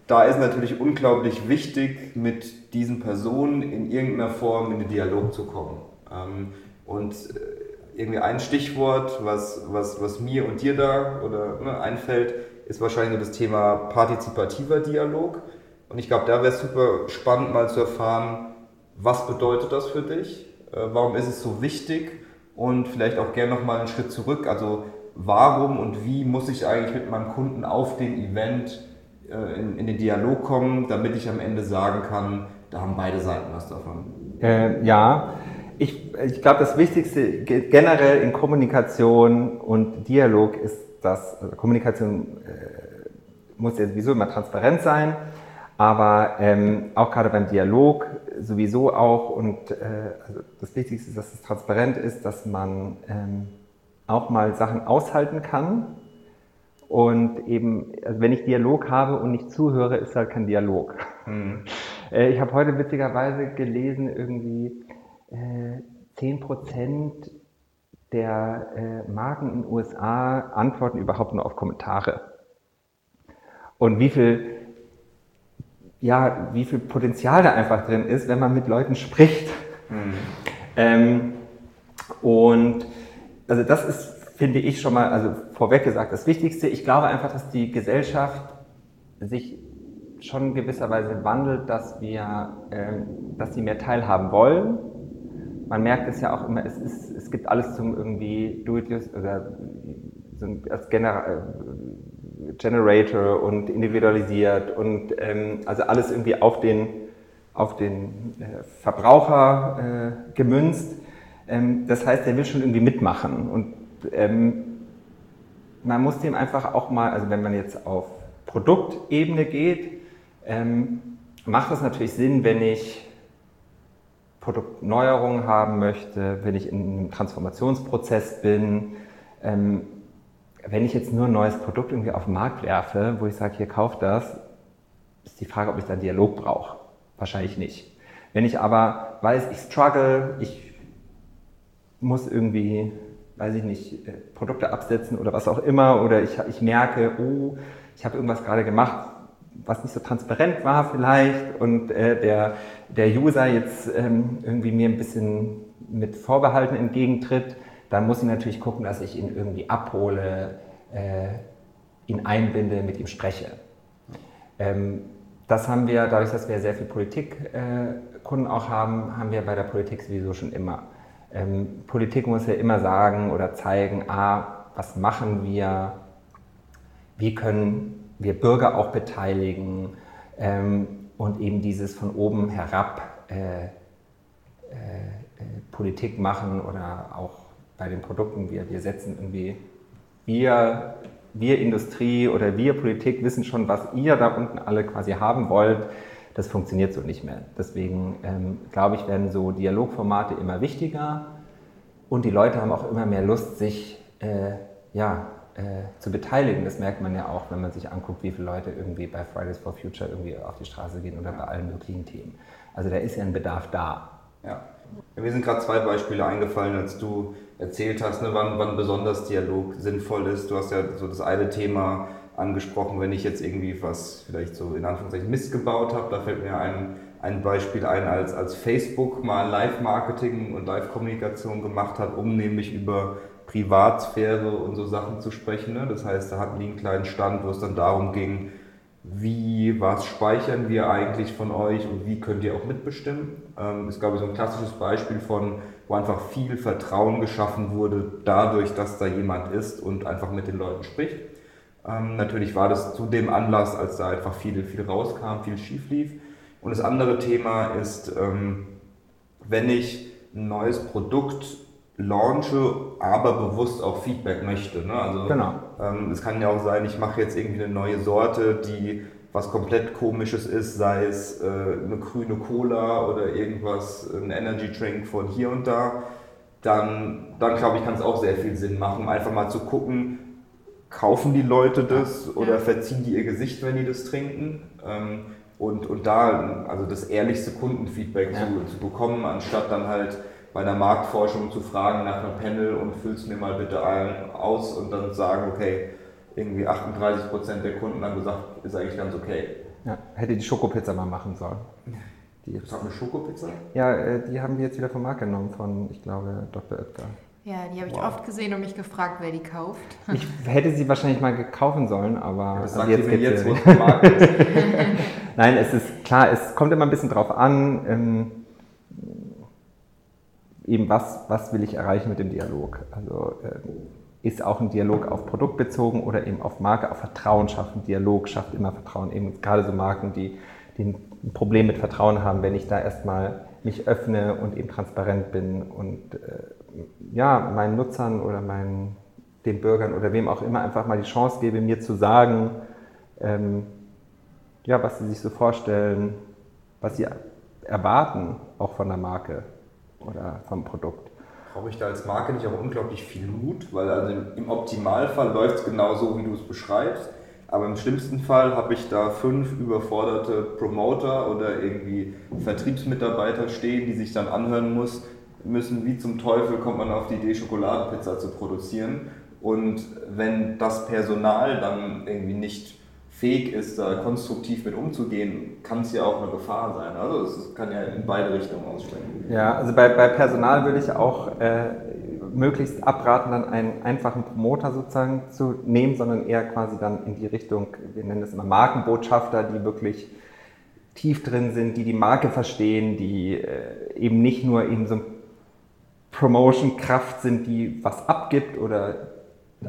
da ist natürlich unglaublich wichtig, mit diesen Personen in irgendeiner Form in den Dialog zu kommen. Ähm, und äh, irgendwie ein Stichwort, was, was, was mir und dir da oder, ne, einfällt, ist wahrscheinlich das Thema partizipativer Dialog. Und ich glaube, da wäre es super spannend mal zu erfahren, was bedeutet das für dich? Äh, warum ist es so wichtig? Und vielleicht auch gerne nochmal einen Schritt zurück. Also warum und wie muss ich eigentlich mit meinem Kunden auf dem Event äh, in, in, den Dialog kommen, damit ich am Ende sagen kann, da haben beide Seiten was davon. Äh, ja, ich, glaube, das Wichtigste generell in Kommunikation und Dialog ist, dass also Kommunikation äh, muss ja sowieso immer transparent sein, aber ähm, auch gerade beim Dialog sowieso auch und äh, also das Wichtigste ist, dass es transparent ist, dass man ähm, auch mal Sachen aushalten kann und eben, also wenn ich Dialog habe und nicht zuhöre, ist halt kein Dialog. Mhm. Ich habe heute witzigerweise gelesen, irgendwie äh, 10% der äh, Marken in den USA antworten überhaupt nur auf Kommentare. Und wie viel, ja, wie viel Potenzial da einfach drin ist, wenn man mit Leuten spricht. Mhm. Ähm, und also das ist finde ich schon mal, also vorweg gesagt, das Wichtigste. Ich glaube einfach, dass die Gesellschaft sich schon gewisserweise wandelt, dass wir, ähm, dass sie mehr teilhaben wollen. Man merkt es ja auch immer, es, ist, es gibt alles zum irgendwie Do-it-yourself oder so als Gener äh, Generator und individualisiert und ähm, also alles irgendwie auf den, auf den äh, Verbraucher äh, gemünzt. Ähm, das heißt, er will schon irgendwie mitmachen und ähm, man muss dem einfach auch mal, also wenn man jetzt auf Produktebene geht, ähm, macht es natürlich Sinn, wenn ich Produktneuerungen haben möchte, wenn ich in einem Transformationsprozess bin, ähm, wenn ich jetzt nur ein neues Produkt irgendwie auf den Markt werfe, wo ich sage, hier kauft das, ist die Frage, ob ich da einen Dialog brauche. Wahrscheinlich nicht. Wenn ich aber weiß, ich struggle, ich muss irgendwie weiß ich nicht, äh, Produkte absetzen oder was auch immer, oder ich, ich merke, oh, ich habe irgendwas gerade gemacht, was nicht so transparent war vielleicht und äh, der, der User jetzt ähm, irgendwie mir ein bisschen mit Vorbehalten entgegentritt, dann muss ich natürlich gucken, dass ich ihn irgendwie abhole, äh, ihn einbinde, mit ihm spreche. Ähm, das haben wir, dadurch, dass wir sehr viel Politikkunden äh, auch haben, haben wir bei der Politik sowieso schon immer. Ähm, Politik muss ja immer sagen oder zeigen, ah, was machen wir, wie können wir Bürger auch beteiligen ähm, und eben dieses von oben herab äh, äh, äh, Politik machen oder auch bei den Produkten, wir, wir setzen irgendwie, wir, wir Industrie oder wir Politik wissen schon, was ihr da unten alle quasi haben wollt das funktioniert so nicht mehr. Deswegen ähm, glaube ich, werden so Dialogformate immer wichtiger und die Leute haben auch immer mehr Lust, sich äh, ja, zu beteiligen. Das merkt man ja auch, wenn man sich anguckt, wie viele Leute irgendwie bei Fridays for Future irgendwie auf die Straße gehen oder bei allen möglichen Themen. Also da ist ja ein Bedarf da. Ja. Mir sind gerade zwei Beispiele eingefallen, als du erzählt hast, ne, wann, wann besonders Dialog sinnvoll ist. Du hast ja so das eine Thema angesprochen, wenn ich jetzt irgendwie was vielleicht so in Anführungszeichen Mist gebaut habe, da fällt mir ein, ein Beispiel ein, als, als Facebook mal Live-Marketing und Live-Kommunikation gemacht hat, um nämlich über Privatsphäre und so Sachen zu sprechen. Ne? Das heißt, da hatten die einen kleinen Stand, wo es dann darum ging, wie, was speichern wir eigentlich von euch und wie könnt ihr auch mitbestimmen. Ähm, ist, glaube ich, so ein klassisches Beispiel von, wo einfach viel Vertrauen geschaffen wurde, dadurch, dass da jemand ist und einfach mit den Leuten spricht. Ähm, natürlich war das zu dem Anlass, als da einfach viel, viel rauskam, viel schief lief. Und das andere Thema ist, ähm, wenn ich ein neues Produkt launche, aber bewusst auch Feedback möchte. Ne? Also genau. ähm, es kann ja auch sein, ich mache jetzt irgendwie eine neue Sorte, die was komplett komisches ist, sei es äh, eine grüne Cola oder irgendwas, ein Energy Drink von hier und da, dann, dann glaube ich, kann es auch sehr viel Sinn machen, einfach mal zu gucken, kaufen die Leute das oder ja. verziehen die ihr Gesicht, wenn die das trinken? Ähm, und, und da also das ehrlichste Kundenfeedback ja. zu, zu bekommen, anstatt dann halt bei der Marktforschung zu fragen nach einem Panel und füllst mir mal bitte ein aus und dann sagen, okay, irgendwie 38 Prozent der Kunden haben gesagt, ist eigentlich ganz okay. Ja, hätte die Schokopizza mal machen sollen. Die, Was hat eine Schokopizza? Ja, äh, die haben wir jetzt wieder vom Markt genommen von, ich glaube, Dr. Oetker. Ja, die habe ich wow. oft gesehen und mich gefragt, wer die kauft. Ich hätte sie wahrscheinlich mal kaufen sollen, aber ja, das also jetzt, jetzt, wo Markt ist. Nein, es ist klar, es kommt immer ein bisschen drauf an, ähm, eben was, was will ich erreichen mit dem Dialog. Also äh, ist auch ein Dialog auf Produkt bezogen oder eben auf Marke, auf Vertrauen schaffen. Dialog schafft immer Vertrauen. Eben gerade so Marken, die, die ein Problem mit Vertrauen haben, wenn ich da erstmal mich öffne und eben transparent bin und äh, ja, meinen Nutzern oder meinen, den Bürgern oder wem auch immer einfach mal die Chance gebe, mir zu sagen, ähm, ja, was sie sich so vorstellen, was sie erwarten, auch von der Marke oder vom Produkt. Brauche ich da als Marke nicht auch unglaublich viel Mut? Weil also im Optimalfall läuft es genau so, wie du es beschreibst. Aber im schlimmsten Fall habe ich da fünf überforderte Promoter oder irgendwie Vertriebsmitarbeiter stehen, die sich dann anhören muss, müssen, wie zum Teufel kommt man auf die Idee, Schokoladenpizza zu produzieren. Und wenn das Personal dann irgendwie nicht fähig ist, da konstruktiv mit umzugehen, kann es ja auch eine Gefahr sein. Also es kann ja in beide Richtungen ausschwenken. Ja, also bei, bei Personal würde ich auch äh, möglichst abraten, dann einen einfachen Promoter sozusagen zu nehmen, sondern eher quasi dann in die Richtung, wir nennen das immer Markenbotschafter, die wirklich tief drin sind, die die Marke verstehen, die äh, eben nicht nur eben so Promotion-Kraft sind, die was abgibt oder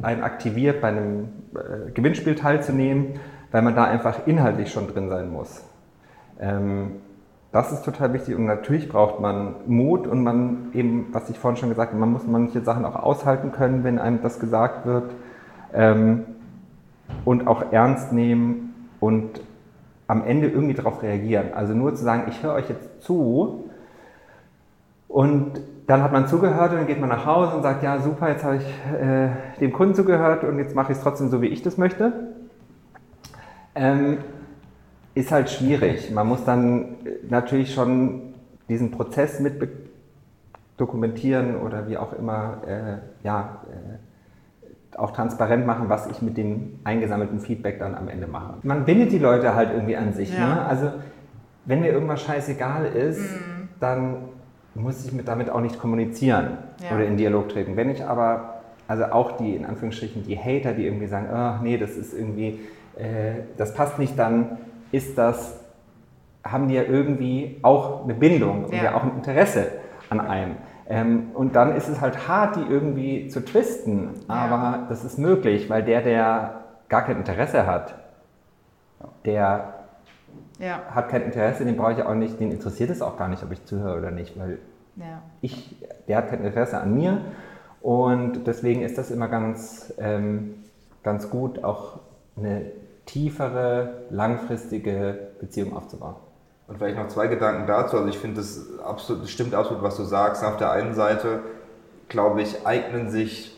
einen aktiviert, bei einem äh, Gewinnspiel teilzunehmen, weil man da einfach inhaltlich schon drin sein muss. Ähm, das ist total wichtig und natürlich braucht man Mut und man eben, was ich vorhin schon gesagt habe, man muss manche Sachen auch aushalten können, wenn einem das gesagt wird ähm, und auch ernst nehmen und am Ende irgendwie darauf reagieren. Also nur zu sagen, ich höre euch jetzt zu und dann hat man zugehört und dann geht man nach Hause und sagt, ja super, jetzt habe ich äh, dem Kunden zugehört und jetzt mache ich es trotzdem so, wie ich das möchte ähm, ist halt schwierig. Man muss dann natürlich schon diesen Prozess mit dokumentieren oder wie auch immer, äh, ja, äh, auch transparent machen, was ich mit dem eingesammelten Feedback dann am Ende mache. Man bindet die Leute halt irgendwie an sich. Ja. Ne? Also wenn mir irgendwas scheißegal ist, mhm. dann muss ich mit, damit auch nicht kommunizieren ja. oder in Dialog treten. Wenn ich aber, also auch die, in Anführungsstrichen, die Hater, die irgendwie sagen, oh, nee, das ist irgendwie, äh, das passt nicht, dann ist das, haben die ja irgendwie auch eine Bindung und ja, ja auch ein Interesse an einem. Ähm, und dann ist es halt hart, die irgendwie zu twisten, aber ja. das ist möglich, weil der, der gar kein Interesse hat, der ja. hat kein Interesse, den brauche ich auch nicht, den interessiert es auch gar nicht, ob ich zuhöre oder nicht, weil ja. ich, der hat kein Interesse an mir und deswegen ist das immer ganz, ähm, ganz gut, auch eine tiefere, langfristige Beziehung aufzubauen. Und vielleicht noch zwei Gedanken dazu. Also ich finde, das, das stimmt absolut, was du sagst. Auf der einen Seite, glaube ich, eignen sich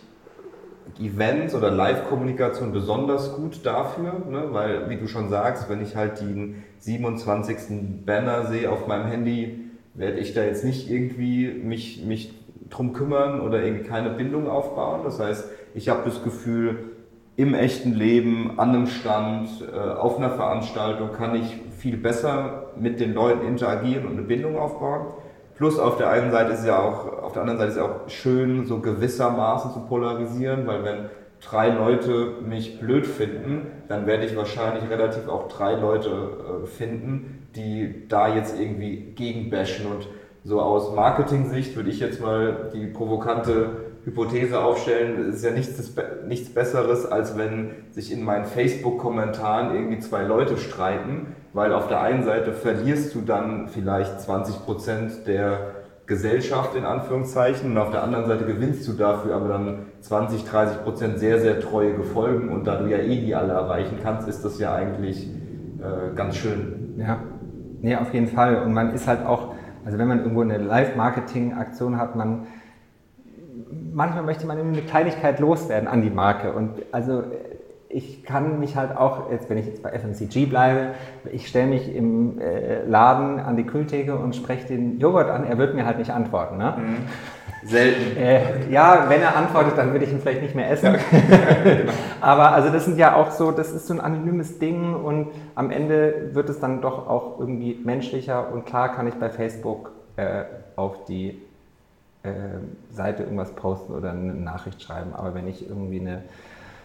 Events oder Live-Kommunikation besonders gut dafür, ne? weil, wie du schon sagst, wenn ich halt den 27. Banner sehe auf meinem Handy, werde ich da jetzt nicht irgendwie mich, mich drum kümmern oder irgendwie keine Bindung aufbauen. Das heißt, ich habe das Gefühl, im echten Leben, an einem Stand, äh, auf einer Veranstaltung kann ich viel besser mit den Leuten interagieren und eine Bindung aufbauen. Plus auf der einen Seite ist ja auch, auf der anderen Seite ist ja auch schön, so gewissermaßen zu polarisieren, weil wenn drei Leute mich blöd finden, dann werde ich wahrscheinlich relativ auch drei Leute äh, finden, die da jetzt irgendwie gegenbashen. Und so aus Marketing-Sicht würde ich jetzt mal die provokante Hypothese aufstellen, ist ja nichts, nichts Besseres, als wenn sich in meinen Facebook-Kommentaren irgendwie zwei Leute streiten, weil auf der einen Seite verlierst du dann vielleicht 20 Prozent der Gesellschaft in Anführungszeichen und auf der anderen Seite gewinnst du dafür aber dann 20, 30 Prozent sehr, sehr treue Gefolgen und da du ja eh die alle erreichen kannst, ist das ja eigentlich äh, ganz schön. Ja, nee, auf jeden Fall. Und man ist halt auch, also wenn man irgendwo eine Live-Marketing-Aktion hat, man manchmal möchte man eine Kleinigkeit loswerden an die Marke. Und also ich kann mich halt auch, jetzt wenn ich jetzt bei FMCG bleibe, ich stelle mich im äh, Laden an die Kühltheke und spreche den Joghurt an, er wird mir halt nicht antworten. Ne? Mhm. Selten. Äh, ja, wenn er antwortet, dann würde ich ihn vielleicht nicht mehr essen. Aber also das sind ja auch so, das ist so ein anonymes Ding und am Ende wird es dann doch auch irgendwie menschlicher und klar kann ich bei Facebook äh, auf die Seite irgendwas posten oder eine Nachricht schreiben. Aber wenn ich irgendwie eine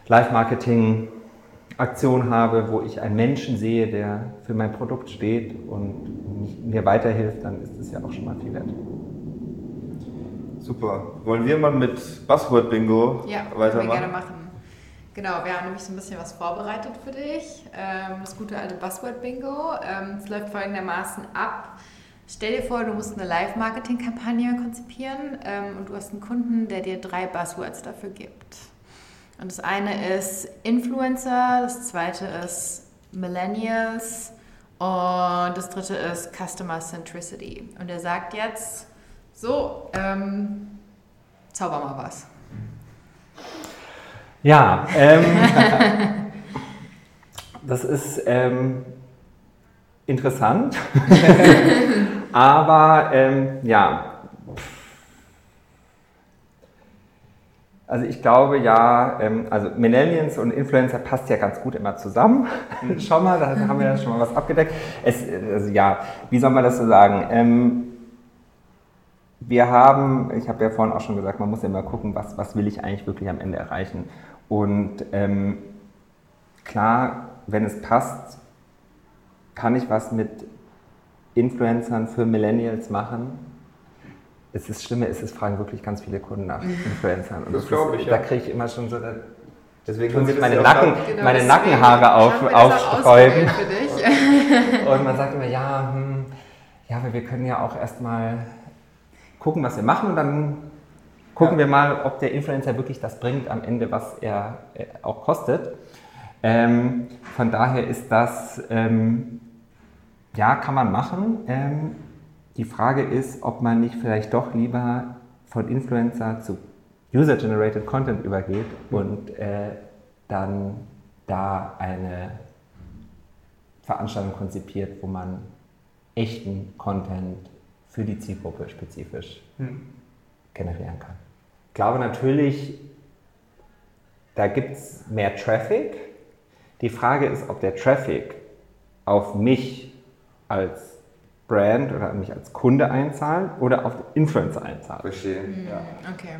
Live-Marketing-Aktion habe, wo ich einen Menschen sehe, der für mein Produkt steht und mir weiterhilft, dann ist das ja auch schon mal viel wert. Super. Wollen wir mal mit Buzzword Bingo ja, weitermachen? Ja, gerne machen. Genau, wir haben nämlich so ein bisschen was vorbereitet für dich. Ähm, das gute alte Buzzword Bingo. Ähm, es läuft folgendermaßen ab. Stell dir vor, du musst eine Live-Marketing-Kampagne konzipieren ähm, und du hast einen Kunden, der dir drei Buzzwords dafür gibt. Und das eine ist Influencer, das zweite ist Millennials und das dritte ist Customer Centricity. Und er sagt jetzt, so, ähm, zauber mal was. Ja, ähm, das ist ähm, interessant. Aber ähm, ja, also ich glaube ja, ähm, also Millennials und Influencer passt ja ganz gut immer zusammen. Schau mal, da haben wir ja schon mal was abgedeckt. Es, also ja, wie soll man das so sagen? Ähm, wir haben, ich habe ja vorhin auch schon gesagt, man muss ja immer gucken, was, was will ich eigentlich wirklich am Ende erreichen. Und ähm, klar, wenn es passt, kann ich was mit Influencern für Millennials machen. Es ist schlimm, es ist, fragen wirklich ganz viele Kunden nach mhm. Influencern. Und das, das glaube ich. Da kriege ich immer schon so, deswegen tun sich meine, Nacken, genau, meine Nackenhaare auf, aufsträuben. Und man sagt immer, ja, hm, ja, wir können ja auch erstmal gucken, was wir machen und dann gucken ja. wir mal, ob der Influencer wirklich das bringt am Ende, was er auch kostet. Ähm, von daher ist das ähm, ja, kann man machen. Ähm, die Frage ist, ob man nicht vielleicht doch lieber von Influencer zu User-Generated Content übergeht und äh, dann da eine Veranstaltung konzipiert, wo man echten Content für die Zielgruppe spezifisch hm. generieren kann. Ich glaube natürlich, da gibt es mehr Traffic. Die Frage ist, ob der Traffic auf mich als Brand oder mich als Kunde einzahlen oder auf Influencer einzahlen. Verstehe. Mhm. Ja. Okay.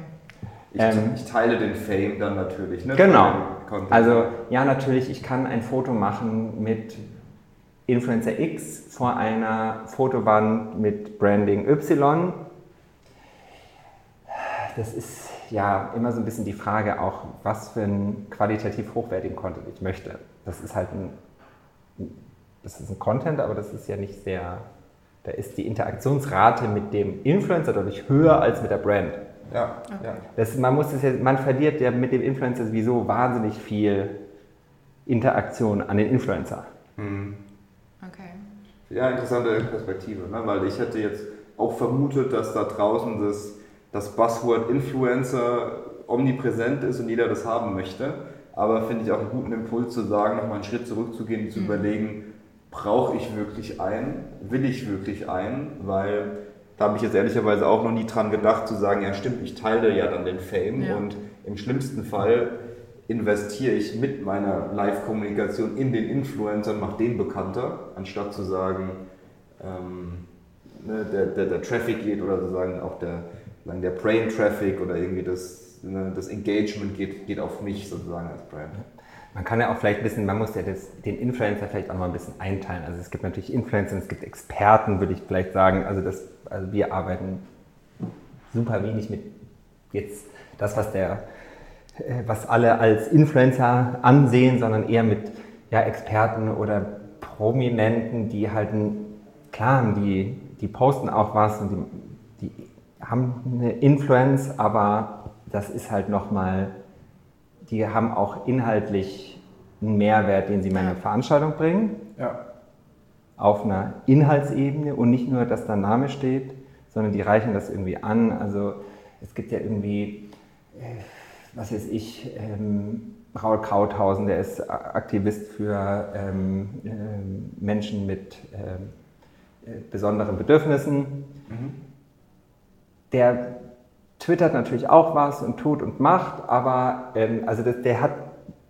Ich, ähm, ich, teile den Fame dann natürlich. Ne, genau. Also ja, natürlich, ich kann ein Foto machen mit Influencer X vor einer Fotowand mit Branding Y. Das ist ja immer so ein bisschen die Frage auch, was für einen qualitativ hochwertigen Content ich möchte. Das ist halt ein das ist ein Content, aber das ist ja nicht sehr, da ist die Interaktionsrate mit dem Influencer deutlich höher als mit der Brand. Ja, ja. Das, man, muss das ja, man verliert ja mit dem Influencer sowieso wahnsinnig viel Interaktion an den Influencer. Mhm. Okay. Ja, interessante Perspektive, ne? weil ich hätte jetzt auch vermutet, dass da draußen das, das Buzzword Influencer omnipräsent ist und jeder das haben möchte. Aber finde ich auch einen guten Impuls zu sagen, nochmal einen Schritt zurückzugehen und zu mhm. überlegen, brauche ich wirklich einen? Will ich wirklich einen? Weil da habe ich jetzt ehrlicherweise auch noch nie dran gedacht zu sagen, ja stimmt, ich teile ja dann den Fame ja. und im schlimmsten Fall investiere ich mit meiner Live-Kommunikation in den Influencer und mache den bekannter, anstatt zu sagen, ähm, ne, der, der, der, Traffic geht oder sozusagen auch der, sagen, der Brain-Traffic oder irgendwie das, ne, das Engagement geht, geht auf mich sozusagen als Brand. Man kann ja auch vielleicht ein bisschen, man muss ja das, den Influencer vielleicht auch mal ein bisschen einteilen. Also es gibt natürlich Influencer, es gibt Experten, würde ich vielleicht sagen. Also, das, also wir arbeiten super wenig mit jetzt das, was der äh, was alle als Influencer ansehen, sondern eher mit ja, Experten oder Prominenten, die halt, klar, die, die posten auch was und die, die haben eine Influence, aber das ist halt nochmal, die haben auch inhaltlich einen Mehrwert, den sie in meine Veranstaltung bringen. Ja. Auf einer Inhaltsebene und nicht nur, dass da ein Name steht, sondern die reichen das irgendwie an. Also es gibt ja irgendwie äh, was weiß ich, ähm, Raul Krauthausen, der ist Aktivist für ähm, äh, Menschen mit ähm, äh, besonderen Bedürfnissen. Mhm. Der twittert natürlich auch was und tut und macht, aber ähm, also das, der hat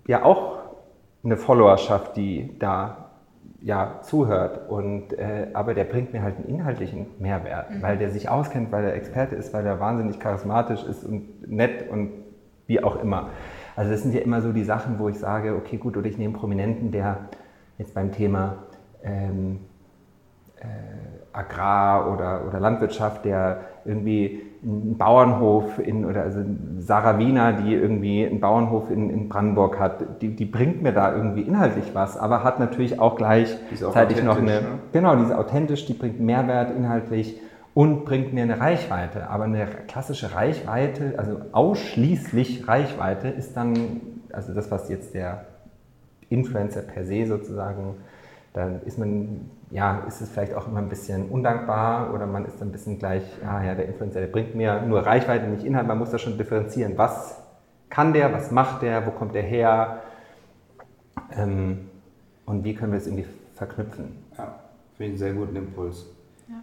ja auch eine Followerschaft, die da ja zuhört und äh, aber der bringt mir halt einen inhaltlichen Mehrwert, mhm. weil der sich auskennt, weil er Experte ist, weil er wahnsinnig charismatisch ist und nett und wie auch immer. Also das sind ja immer so die Sachen, wo ich sage, okay, gut, oder ich nehme einen Prominenten, der jetzt beim Thema ähm, äh, Agrar oder, oder Landwirtschaft, der irgendwie einen Bauernhof in, oder also Sarah Wiener, die irgendwie einen Bauernhof in, in Brandenburg hat, die, die bringt mir da irgendwie inhaltlich was, aber hat natürlich auch gleichzeitig noch eine, ne? genau, die ist authentisch, die bringt Mehrwert inhaltlich und bringt mir eine Reichweite. Aber eine klassische Reichweite, also ausschließlich Reichweite, ist dann, also das, was jetzt der Influencer per se sozusagen, dann ist man, ja, ist es vielleicht auch immer ein bisschen undankbar oder man ist ein bisschen gleich, ja, ja, der Influencer, der bringt mir nur Reichweite, nicht Inhalt. Man muss da schon differenzieren. Was kann der, was macht der, wo kommt der her ähm, und wie können wir es irgendwie verknüpfen? Ja, finde ich einen sehr guten Impuls. Ja.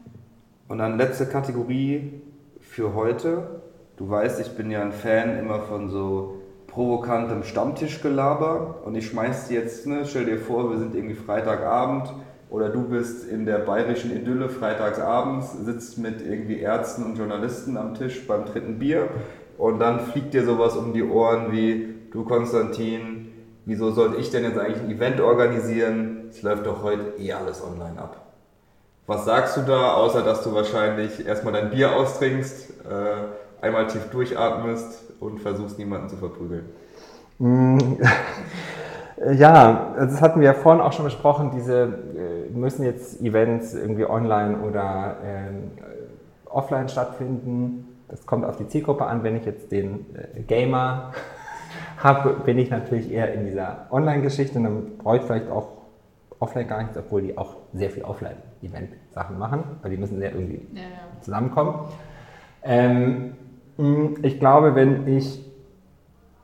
Und dann letzte Kategorie für heute. Du weißt, ich bin ja ein Fan immer von so provokantem Stammtischgelaber und ich schmeiß dir jetzt, ne, stell dir vor, wir sind irgendwie Freitagabend oder du bist in der bayerischen Idylle freitagsabends, sitzt mit irgendwie Ärzten und Journalisten am Tisch beim dritten Bier und dann fliegt dir sowas um die Ohren wie, du Konstantin, wieso sollte ich denn jetzt eigentlich ein Event organisieren? Es läuft doch heute eh alles online ab. Was sagst du da, außer dass du wahrscheinlich erstmal dein Bier austrinkst, äh, einmal tief durchatmest und versuchst niemanden zu verprügeln? Mm. Ja, das hatten wir ja vorhin auch schon besprochen, diese äh, müssen jetzt Events irgendwie online oder äh, offline stattfinden. Das kommt auf die Zielgruppe an. Wenn ich jetzt den äh, Gamer habe, bin ich natürlich eher in dieser Online-Geschichte und dann brauche ich vielleicht auch offline gar nichts, obwohl die auch sehr viel Offline-Event-Sachen machen, weil die müssen sehr irgendwie ja, ja. zusammenkommen. Ähm, ich glaube, wenn ich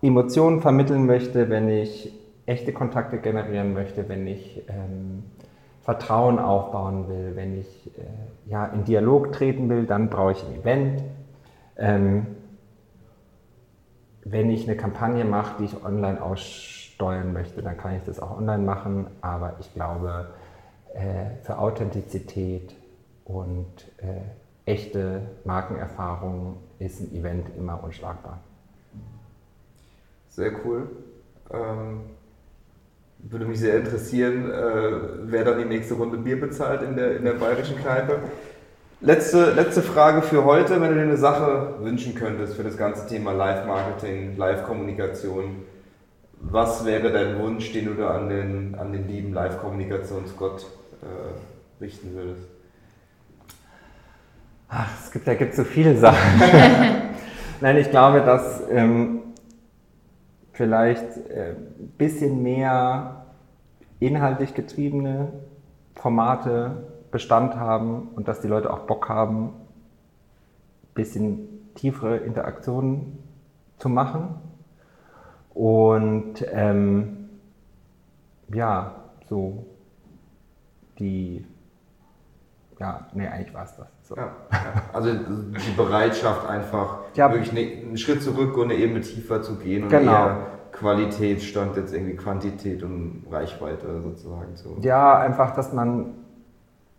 Emotionen vermitteln möchte, wenn ich echte Kontakte generieren möchte, wenn ich ähm, Vertrauen aufbauen will, wenn ich äh, ja, in Dialog treten will, dann brauche ich ein Event. Ähm, wenn ich eine Kampagne mache, die ich online ausschreibe, steuern möchte, dann kann ich das auch online machen. Aber ich glaube, äh, für Authentizität und äh, echte Markenerfahrung ist ein Event immer unschlagbar. Sehr cool. Ähm, würde mich sehr interessieren, äh, wer dann die nächste Runde Bier bezahlt in der, in der bayerischen Kneipe. Letzte, letzte Frage für heute, wenn du dir eine Sache wünschen könntest für das ganze Thema Live-Marketing, Live-Kommunikation, was wäre dein Wunsch, den du da an den, an den lieben Live-Kommunikationsgott äh, richten würdest? Ach, es gibt, da gibt so viele Sachen. Nein, ich glaube, dass ähm, vielleicht ein äh, bisschen mehr inhaltlich getriebene Formate Bestand haben und dass die Leute auch Bock haben, ein bisschen tiefere Interaktionen zu machen. Und ähm, ja, so die, ja, nee, eigentlich war es das. So. Ja, ja. Also die Bereitschaft einfach Ja. wirklich ne- einen Schritt zurück und eine Ebene tiefer zu gehen und Genau. eher Qualität stand jetzt irgendwie Quantität und Reichweite sozusagen zu. Ja, einfach, dass man,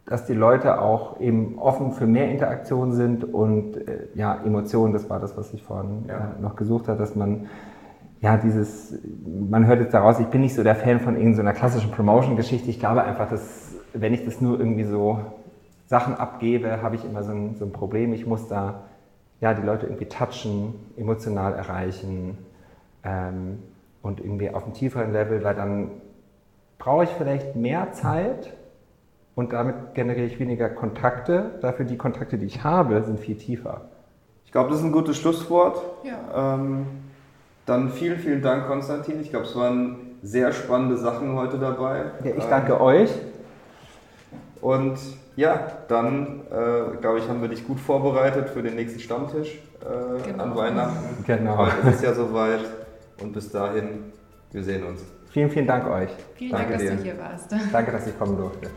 dass die Leute auch eben offen für mehr Interaktion sind und äh, ja, Emotionen, das war das, was ich vorhin Ja. äh, noch gesucht habe, dass man ja dieses, man hört jetzt daraus, ich bin nicht so der Fan von irgendeiner klassischen Promotion-Geschichte. Ich glaube einfach, dass wenn ich das nur irgendwie so Sachen abgebe, habe ich immer so ein, so ein Problem. Ich muss da ja die Leute irgendwie touchen, emotional erreichen ähm, und irgendwie auf einem tieferen Level, weil dann brauche ich vielleicht mehr Zeit und damit generiere ich weniger Kontakte. Dafür die Kontakte, die ich habe, sind viel tiefer. Ich glaube, das ist ein gutes Schlusswort. Ja. Ähm, dann vielen, vielen Dank, Konstantin. Ich glaube, es waren sehr spannende Sachen heute dabei. Ja, ich Ähm, danke euch. Und ja, dann äh, glaube ich, haben wir dich gut vorbereitet für den nächsten Stammtisch äh, Genau. an Weihnachten. Genau. Heute ist es ja soweit und bis dahin, wir sehen uns. Vielen, vielen Dank euch. Vielen Danke Dank, dass dir. du hier warst. Danke, dass ich kommen durfte.